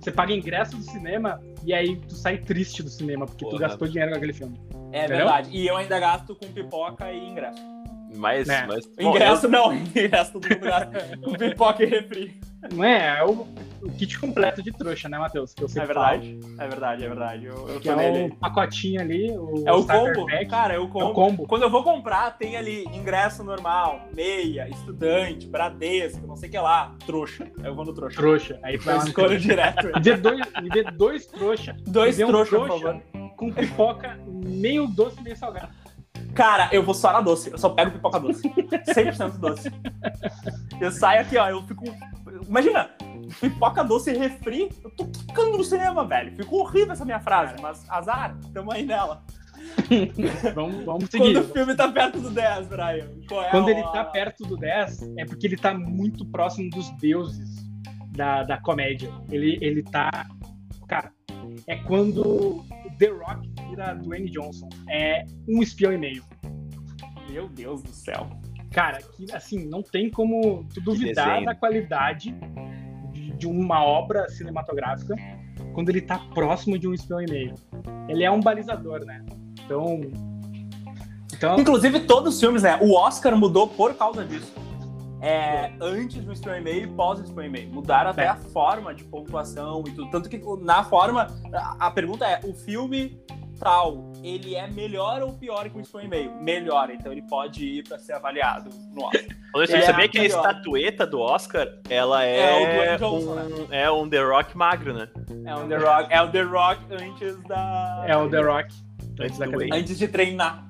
[SPEAKER 1] Você paga ingresso do cinema e aí tu sai triste do cinema porque tu
[SPEAKER 3] Porra.
[SPEAKER 1] gastou dinheiro com aquele filme.
[SPEAKER 2] É
[SPEAKER 1] Entendeu?
[SPEAKER 2] verdade. E eu ainda gasto com pipoca e ingresso.
[SPEAKER 3] Mas,
[SPEAKER 1] Né.
[SPEAKER 3] mas bom,
[SPEAKER 2] ingresso não, ingresso todo mundo gasta com pipoca e refri.
[SPEAKER 1] Não é? É o, o kit completo de trouxa, né, Matheus? Que eu
[SPEAKER 2] É verdade, é verdade, é verdade. Eu, eu
[SPEAKER 1] falo. Que é
[SPEAKER 2] nele.
[SPEAKER 1] o pacotinho ali, o
[SPEAKER 2] É o combo,
[SPEAKER 1] pack.
[SPEAKER 2] cara, é o
[SPEAKER 1] É
[SPEAKER 2] combo.
[SPEAKER 1] o combo.
[SPEAKER 2] Quando eu vou comprar, tem ali ingresso normal, meia, estudante, Bradesco, não sei o que lá, trouxa. Eu vou no trouxa.
[SPEAKER 1] Trouxa. Aí tu
[SPEAKER 2] Eu escolho
[SPEAKER 1] trouxa.
[SPEAKER 2] direto.
[SPEAKER 1] E vê dois, e vê dois trouxa
[SPEAKER 2] Dois
[SPEAKER 1] vê um
[SPEAKER 2] trouxa, por
[SPEAKER 1] trouxa
[SPEAKER 2] favor.
[SPEAKER 1] com pipoca meio doce, meio salgado.
[SPEAKER 2] Cara, eu vou só na doce. Eu só pego pipoca doce. 100% doce. Eu saio aqui, ó, eu fico... Imagina, pipoca doce e refri, eu tô quicando no cinema, velho. Ficou horrível essa minha frase, mas azar, tamo aí nela.
[SPEAKER 1] Vamos, vamos seguir.
[SPEAKER 2] Quando o filme tá perto do 10, Brian. É
[SPEAKER 1] Quando
[SPEAKER 2] a-
[SPEAKER 1] ele tá perto do 10, é porque ele tá muito próximo dos deuses da, da comédia. Ele, ele tá. Cara, é quando The Rock vira Dwayne Johnson. É um espião e meio.
[SPEAKER 2] Meu Deus do céu.
[SPEAKER 1] Cara, que assim, não tem como tu duvidar da qualidade de, de uma obra cinematográfica quando ele tá próximo de um espião e meio. Ele é um balizador, né? Então. Então,
[SPEAKER 2] Inclusive, todos os filmes, né? O Oscar mudou por causa disso. É, antes do Espião e Meio e pós Espião e Meio. Mudaram até
[SPEAKER 1] É.
[SPEAKER 2] a forma de pontuação e tudo. Tanto que na forma. A pergunta é: o filme tal, ele é melhor ou pior que o e Meio? Melhor, então ele pode ir pra ser avaliado no Oscar.
[SPEAKER 3] Você
[SPEAKER 2] É
[SPEAKER 3] sabia
[SPEAKER 2] a
[SPEAKER 3] que a
[SPEAKER 2] melhor.
[SPEAKER 3] estatueta do Oscar, ela
[SPEAKER 2] É
[SPEAKER 3] é,
[SPEAKER 2] o Dwayne Johnson,
[SPEAKER 3] um, é um The Rock magro, né?
[SPEAKER 2] É o The Rock, é o The Rock antes da.
[SPEAKER 1] é o The Rock.
[SPEAKER 3] Antes
[SPEAKER 1] da academia.
[SPEAKER 2] Antes de treinar.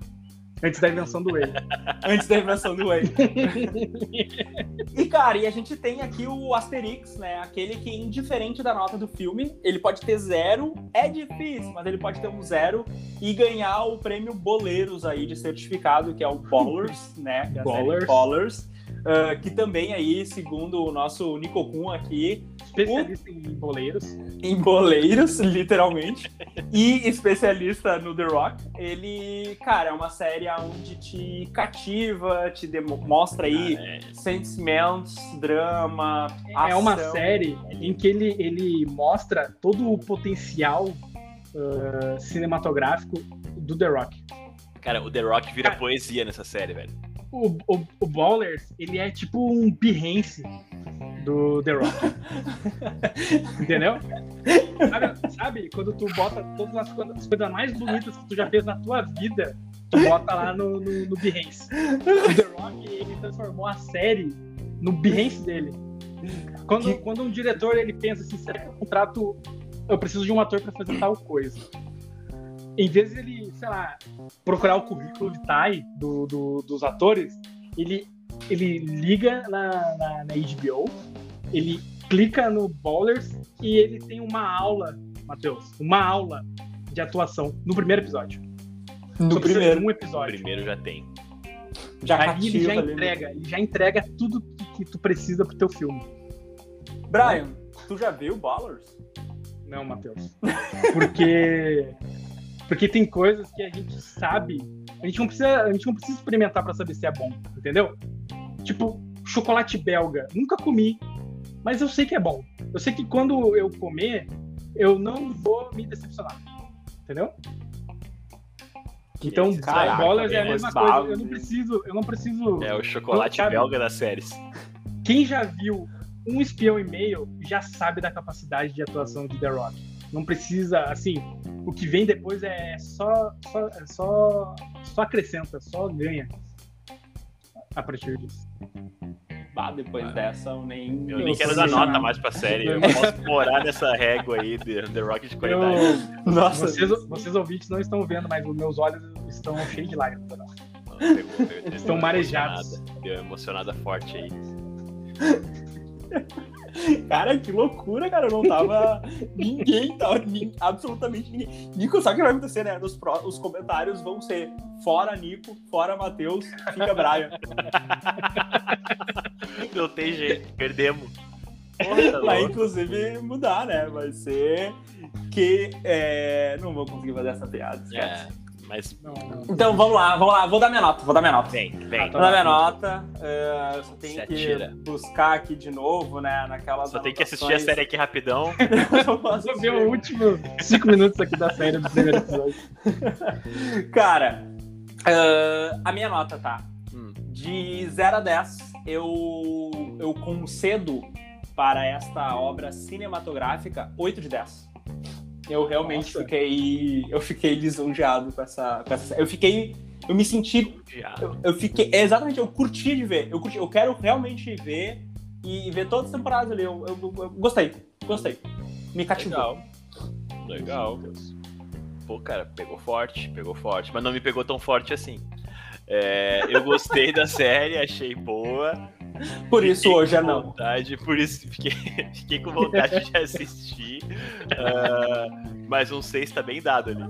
[SPEAKER 1] Antes da invenção do Whey.
[SPEAKER 2] Antes da invenção do Whey. E, cara, e a gente tem aqui o Asterix, né? Aquele que, indiferente da nota do filme, ele pode ter zero. É difícil, mas ele pode ter um zero e ganhar o prêmio Boleiros aí de certificado, que é o Ballers, né? Que é a série
[SPEAKER 1] Ballers.
[SPEAKER 2] Uh, que também aí, segundo o nosso Nico Kun aqui,
[SPEAKER 1] especialista o... em boleiros.
[SPEAKER 2] Em boleiros, literalmente. e especialista no The Rock. Ele, cara, é uma série onde te cativa, te mostra aí ah, é. sentimentos, drama,
[SPEAKER 1] É ação. uma série em que ele, ele mostra todo o potencial uh, cinematográfico do The Rock.
[SPEAKER 3] Cara, o The Rock vira Cara, poesia nessa série, velho.
[SPEAKER 1] O, o, o Ballers, ele é tipo um Behance do The Rock. Entendeu? Sabe, sabe, quando tu bota todas as coisas, as coisas mais bonitas que tu já fez na tua vida, tu bota lá no, no, no Behance. O The Rock, ele transformou a série no Behance dele. Quando, quando um diretor ele pensa assim, será que eu contrato. Eu preciso de um ator para fazer tal coisa. Em vez de ele, sei lá, procurar o currículo vitae do, do, dos atores, ele, ele liga na, na, na HBO, ele clica no Ballers e ele tem uma aula, Matheus, uma aula de atuação no primeiro episódio.
[SPEAKER 2] No primeiro.
[SPEAKER 1] Um episódio.
[SPEAKER 3] No primeiro já tem.
[SPEAKER 1] Já Aí ele já entrega, ele já entrega tudo que tu precisa pro teu filme.
[SPEAKER 2] Brian, tu já viu Ballers?
[SPEAKER 1] Não, Matheus. Porque porque tem coisas que a gente sabe, a gente não precisa, a gente não precisa experimentar para saber se é bom, entendeu? Tipo, chocolate belga, nunca comi, mas eu sei que é bom. Eu sei que quando eu comer, eu não vou me decepcionar. Entendeu? Então, Caraca, bolas é a mesma coisa. Eu não preciso, eu não preciso.
[SPEAKER 3] É o chocolate belga das séries.
[SPEAKER 1] Quem já viu um espião e meio já sabe da capacidade de atuação de The Rock. Não precisa, assim, o que vem depois é só, só, é só, só acrescenta, só ganha a partir disso.
[SPEAKER 2] Bah, depois ah, dessa eu nem.
[SPEAKER 3] Eu nem quero dar nota mais pra série. Eu posso morar nessa régua aí de The Rock de qualidade.
[SPEAKER 1] Eu... Nossa, vocês, vocês ouvintes não estão vendo, mas os meus olhos estão cheios de lágrimas. Estão marejados.
[SPEAKER 3] Deu emocionada forte aí.
[SPEAKER 2] Cara, que loucura, cara. Não tava. ninguém tava. absolutamente ninguém. Nico, sabe o que vai acontecer, né? Nos pro... Os comentários vão ser fora Nico, fora Matheus, fica Brian.
[SPEAKER 3] não tem jeito, perdemos.
[SPEAKER 2] Porra, vai inclusive mudar, né? Vai ser que. É... Não vou conseguir fazer essa piada. Esquece.
[SPEAKER 3] É. Mas.
[SPEAKER 2] Então vamos lá, vamos lá, vou dar minha nota, vou dar minha nota.
[SPEAKER 3] Vem, vem.
[SPEAKER 2] Vou dar minha nota. Uh, só tenho Se que buscar aqui de novo, né? Naquelas.
[SPEAKER 3] Só tem que assistir a série aqui rapidão.
[SPEAKER 1] Vou ver o último cinco minutos aqui da série do primeiro episódio.
[SPEAKER 2] Cara, uh, a minha nota tá. Hum. De 0 a 10, eu, eu concedo para esta obra cinematográfica 8 de 10. Eu realmente Nossa. fiquei. Eu fiquei lisonjeado com essa, com essa. Eu fiquei. Eu me senti. Eu, eu, fiquei. Exatamente, eu curti de ver. Eu, curti, eu quero realmente ver e ver todas as temporadas ali. Eu, eu, eu gostei. Gostei. Me cativou.
[SPEAKER 3] Legal. Legal. Pô, cara, pegou forte, pegou forte, mas não me pegou tão forte assim. É, eu gostei da série, achei boa.
[SPEAKER 2] Por fiquei isso hoje é não.
[SPEAKER 3] Vontade, por isso fiquei, fiquei com vontade de assistir. Uh, mas um 6 tá bem dado ali.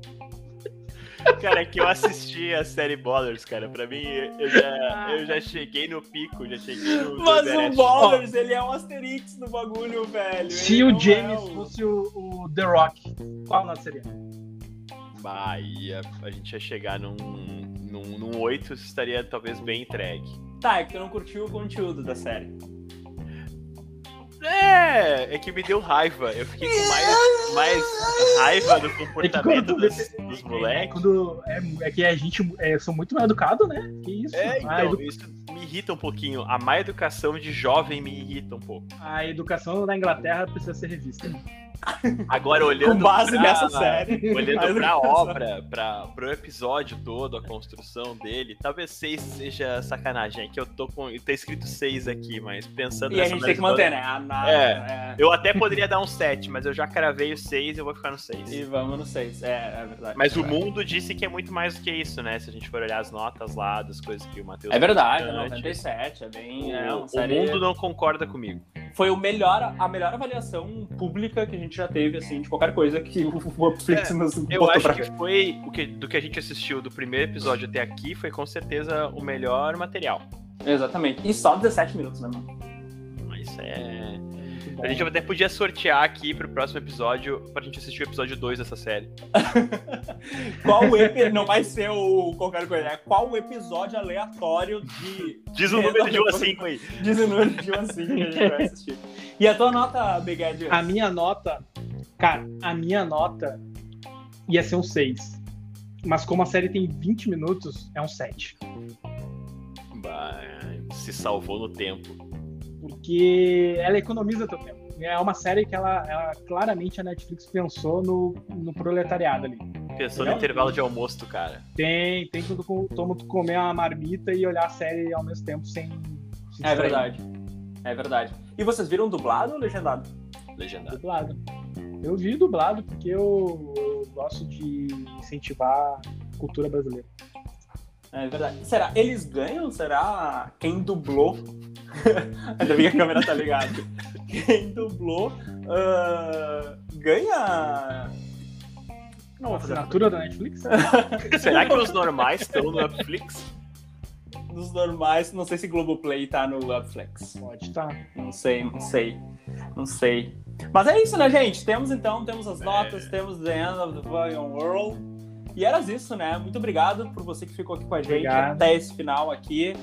[SPEAKER 3] Cara, é que eu assisti a série Ballers, cara. Pra mim, eu já, eu já cheguei no pico, já cheguei no.
[SPEAKER 2] Mas o Ballers, ele é um Asterix no bagulho, velho.
[SPEAKER 1] Se ele o James é fosse o, o, The Rock, qual nota seria?
[SPEAKER 3] Bahia, a gente ia chegar num, num, num 8, estaria talvez bem entregue.
[SPEAKER 2] Tá, é que tu não curtiu o conteúdo da série.
[SPEAKER 3] É, é que me deu raiva. Eu fiquei com mais, mais raiva do comportamento é dos, dos moleques.
[SPEAKER 1] É, é, que a gente é, sou muito mal educado, né? Que isso?
[SPEAKER 3] É, então, edu... isso me irrita um pouquinho. A má educação de jovem me irrita um pouco.
[SPEAKER 1] A educação na Inglaterra precisa ser revista.
[SPEAKER 3] Agora, olhando.
[SPEAKER 2] Com base pra, nessa série.
[SPEAKER 3] Olhando pra obra, pra, pro episódio todo, a construção dele, talvez seis seja sacanagem. É que eu tô com. Tá escrito seis aqui, mas pensando
[SPEAKER 2] E a gente tem que manter, né? A nada,
[SPEAKER 3] é, é, Eu até poderia dar um sete, mas eu já cravei o seis e eu vou ficar no seis.
[SPEAKER 2] E vamos no seis, é, é verdade.
[SPEAKER 3] Mas
[SPEAKER 2] é
[SPEAKER 3] o mundo disse que é muito mais do que isso, né? Se a gente for olhar as notas lá, das coisas que o Matheus.
[SPEAKER 2] É verdade, é 97, é bem. O, é
[SPEAKER 3] o mundo não concorda comigo.
[SPEAKER 2] foi o melhor, a melhor avaliação pública que a gente já teve, assim, de qualquer coisa que o Netflix
[SPEAKER 3] É,
[SPEAKER 2] nos
[SPEAKER 3] Eu
[SPEAKER 2] botou
[SPEAKER 3] acho
[SPEAKER 2] pra
[SPEAKER 3] que foi o que, do que a gente assistiu do primeiro episódio até aqui, foi com certeza o melhor material.
[SPEAKER 2] Exatamente. E só 17 minutos, né, mano?
[SPEAKER 3] Isso é.
[SPEAKER 1] Bom.
[SPEAKER 3] A gente até podia sortear aqui pro próximo episódio pra gente assistir o episódio 2 dessa série.
[SPEAKER 2] Qual o epi... Não vai ser o qualquer coisa, é qual o episódio aleatório de.
[SPEAKER 3] Diz o número de 1 a 5 aí.
[SPEAKER 2] Diz o número de um assim que a gente vai assistir. E a tua nota, Big Ed?
[SPEAKER 1] A minha nota, cara, a minha nota ia ser um 6. Mas como a série tem 20 minutos, é um 7.
[SPEAKER 3] Bah, se salvou no tempo.
[SPEAKER 1] Porque ela economiza teu tempo. É uma série que ela, ela claramente a Netflix pensou no, no proletariado ali.
[SPEAKER 3] Pensou no intervalo de almoço do cara.
[SPEAKER 1] Tem, tem quando tu, como tu comer uma marmita e olhar a série ao mesmo tempo sem. se
[SPEAKER 2] É verdade. É verdade. E vocês viram dublado ou legendado?
[SPEAKER 3] Legendado.
[SPEAKER 1] Dublado. Eu vi dublado porque eu, eu gosto de incentivar a cultura brasileira.
[SPEAKER 2] É verdade. Será? Eles ganham? Será quem dublou? Ainda bem que a câmera tá ligada. Quem dublou ah, ganha. Não vou fazer nada.
[SPEAKER 1] Assinatura da Netflix?
[SPEAKER 3] Será que os normais estão no Netflix?
[SPEAKER 2] Nos normais, não sei se Globoplay tá no Upflex.
[SPEAKER 1] Pode estar.
[SPEAKER 2] Não sei, não sei. Não sei. Mas é isso, né, gente? Temos então, temos as notas, temos The End of the Fucking World. E era isso, né? Muito obrigado por você que ficou aqui com a gente
[SPEAKER 1] Obrigado.
[SPEAKER 2] até esse final aqui.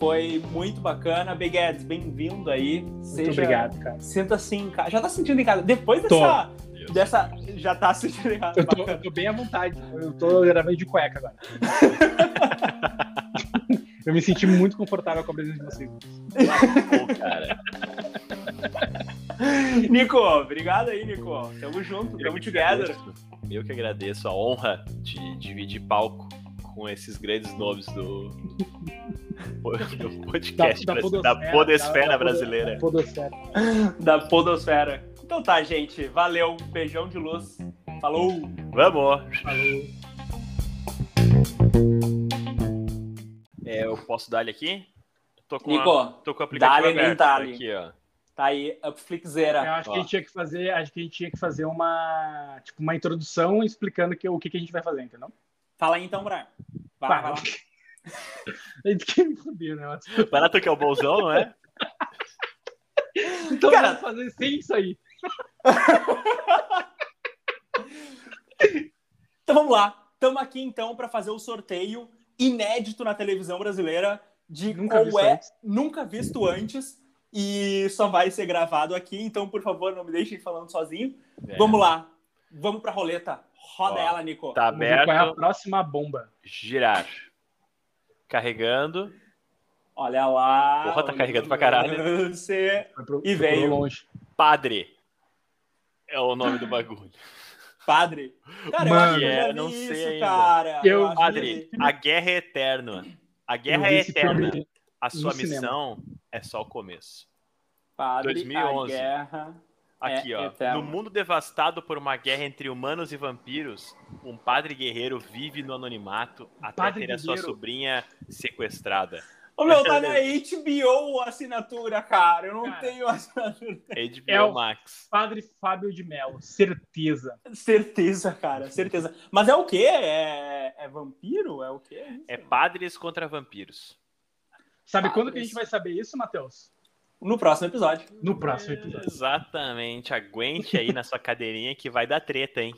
[SPEAKER 2] Foi muito bacana. Big Eds, bem-vindo aí.
[SPEAKER 1] Muito obrigado, cara.
[SPEAKER 2] Sinta-se em casa. Já tá sentindo em casa. Depois
[SPEAKER 1] Tô.
[SPEAKER 2] dessa.
[SPEAKER 3] Deus.
[SPEAKER 2] dessa já tá sentindo em casa.
[SPEAKER 1] Eu tô, eu tô bem à vontade. Eu tô gravando de cueca agora. eu me senti muito confortável com a presença de vocês.
[SPEAKER 3] Pô, cara.
[SPEAKER 2] Nico, obrigado aí, Nico. Tamo junto,
[SPEAKER 3] Eu
[SPEAKER 2] tamo together.
[SPEAKER 3] agradeço. Eu que agradeço a honra de dividir palco com esses grandes nomes do, do podcast
[SPEAKER 1] Da, da, podosfera,
[SPEAKER 3] da
[SPEAKER 1] da-
[SPEAKER 3] brasileira.
[SPEAKER 1] Da podosfera.
[SPEAKER 2] da Podosfera. Então tá, gente. Valeu. Beijão de luz. Falou.
[SPEAKER 3] Vamos!
[SPEAKER 1] Falou.
[SPEAKER 3] É, eu posso dar-lhe aqui? Tô com,
[SPEAKER 2] Nico,
[SPEAKER 3] a, tô com o aplicativo aberto.
[SPEAKER 2] dá-lhe.
[SPEAKER 3] aqui, ó.
[SPEAKER 2] tá aí,
[SPEAKER 1] Eu
[SPEAKER 2] Upflixera.
[SPEAKER 1] acho que a gente tinha que fazer, acho que a gente tinha que fazer uma, tipo, uma introdução explicando que, o que, que a gente vai fazer, entendeu?
[SPEAKER 2] Fala aí então, Brian. Vai, vai lá.
[SPEAKER 1] A gente quer me fuder, né?
[SPEAKER 3] Barato que é o bolsão, não é?
[SPEAKER 1] Então
[SPEAKER 2] Cara-
[SPEAKER 1] fazer sem isso aí.
[SPEAKER 2] Então vamos lá. Estamos aqui então para fazer o sorteio inédito na televisão brasileira de
[SPEAKER 1] Nunca
[SPEAKER 2] qual
[SPEAKER 1] visto
[SPEAKER 2] é
[SPEAKER 1] antes.
[SPEAKER 2] nunca visto antes e só vai ser gravado aqui. Então, por favor, não me deixem falando sozinho.
[SPEAKER 3] É.
[SPEAKER 2] Vamos lá. Vamos pra roleta. Roda
[SPEAKER 3] Ó,
[SPEAKER 2] ela, Nico.
[SPEAKER 3] Tá
[SPEAKER 1] Vamos ver qual é a
[SPEAKER 3] aberto.
[SPEAKER 1] próxima bomba.
[SPEAKER 3] Girar. Carregando.
[SPEAKER 2] Olha lá.
[SPEAKER 3] Porra, tá carregando pra caralho.
[SPEAKER 2] Você...
[SPEAKER 1] Pro,
[SPEAKER 2] E veio.
[SPEAKER 1] longe.
[SPEAKER 3] Padre. É o nome do bagulho.
[SPEAKER 2] Padre. Cara, eu
[SPEAKER 1] Mano,
[SPEAKER 2] acho que eu
[SPEAKER 3] é,
[SPEAKER 2] vi
[SPEAKER 3] não
[SPEAKER 2] isso,
[SPEAKER 3] sei ainda.
[SPEAKER 2] cara.
[SPEAKER 1] Eu-
[SPEAKER 3] Padre,
[SPEAKER 2] vi.
[SPEAKER 3] a guerra é eterna. A
[SPEAKER 1] Eu
[SPEAKER 3] guerra é eterna. A sua
[SPEAKER 1] no cinema.
[SPEAKER 3] missão é só o começo.
[SPEAKER 2] Padre,
[SPEAKER 3] 2011.
[SPEAKER 2] a guerra.
[SPEAKER 3] Aqui,
[SPEAKER 2] É
[SPEAKER 3] ó.
[SPEAKER 2] eterno.
[SPEAKER 3] No mundo devastado por uma guerra entre humanos e vampiros, um padre guerreiro vive no anonimato até
[SPEAKER 1] Padre
[SPEAKER 3] ter a sua
[SPEAKER 1] guerreiro.
[SPEAKER 3] sobrinha sequestrada.
[SPEAKER 2] Ô, meu, tá na HBO assinatura, cara. Eu não
[SPEAKER 1] Cara.
[SPEAKER 2] tenho assinatura.
[SPEAKER 3] HBO
[SPEAKER 1] É o-
[SPEAKER 3] Max.
[SPEAKER 1] Padre Fábio de Mello, certeza.
[SPEAKER 2] Certeza, cara, certeza. Mas é o quê? É, é vampiro? É o quê?
[SPEAKER 3] É padres contra vampiros.
[SPEAKER 1] Sabe
[SPEAKER 2] Ah,
[SPEAKER 1] quando que a gente vai saber isso, Matheus?
[SPEAKER 2] No próximo episódio.
[SPEAKER 1] No próximo episódio.
[SPEAKER 3] Exatamente. Aguente aí na sua cadeirinha que vai dar treta, hein?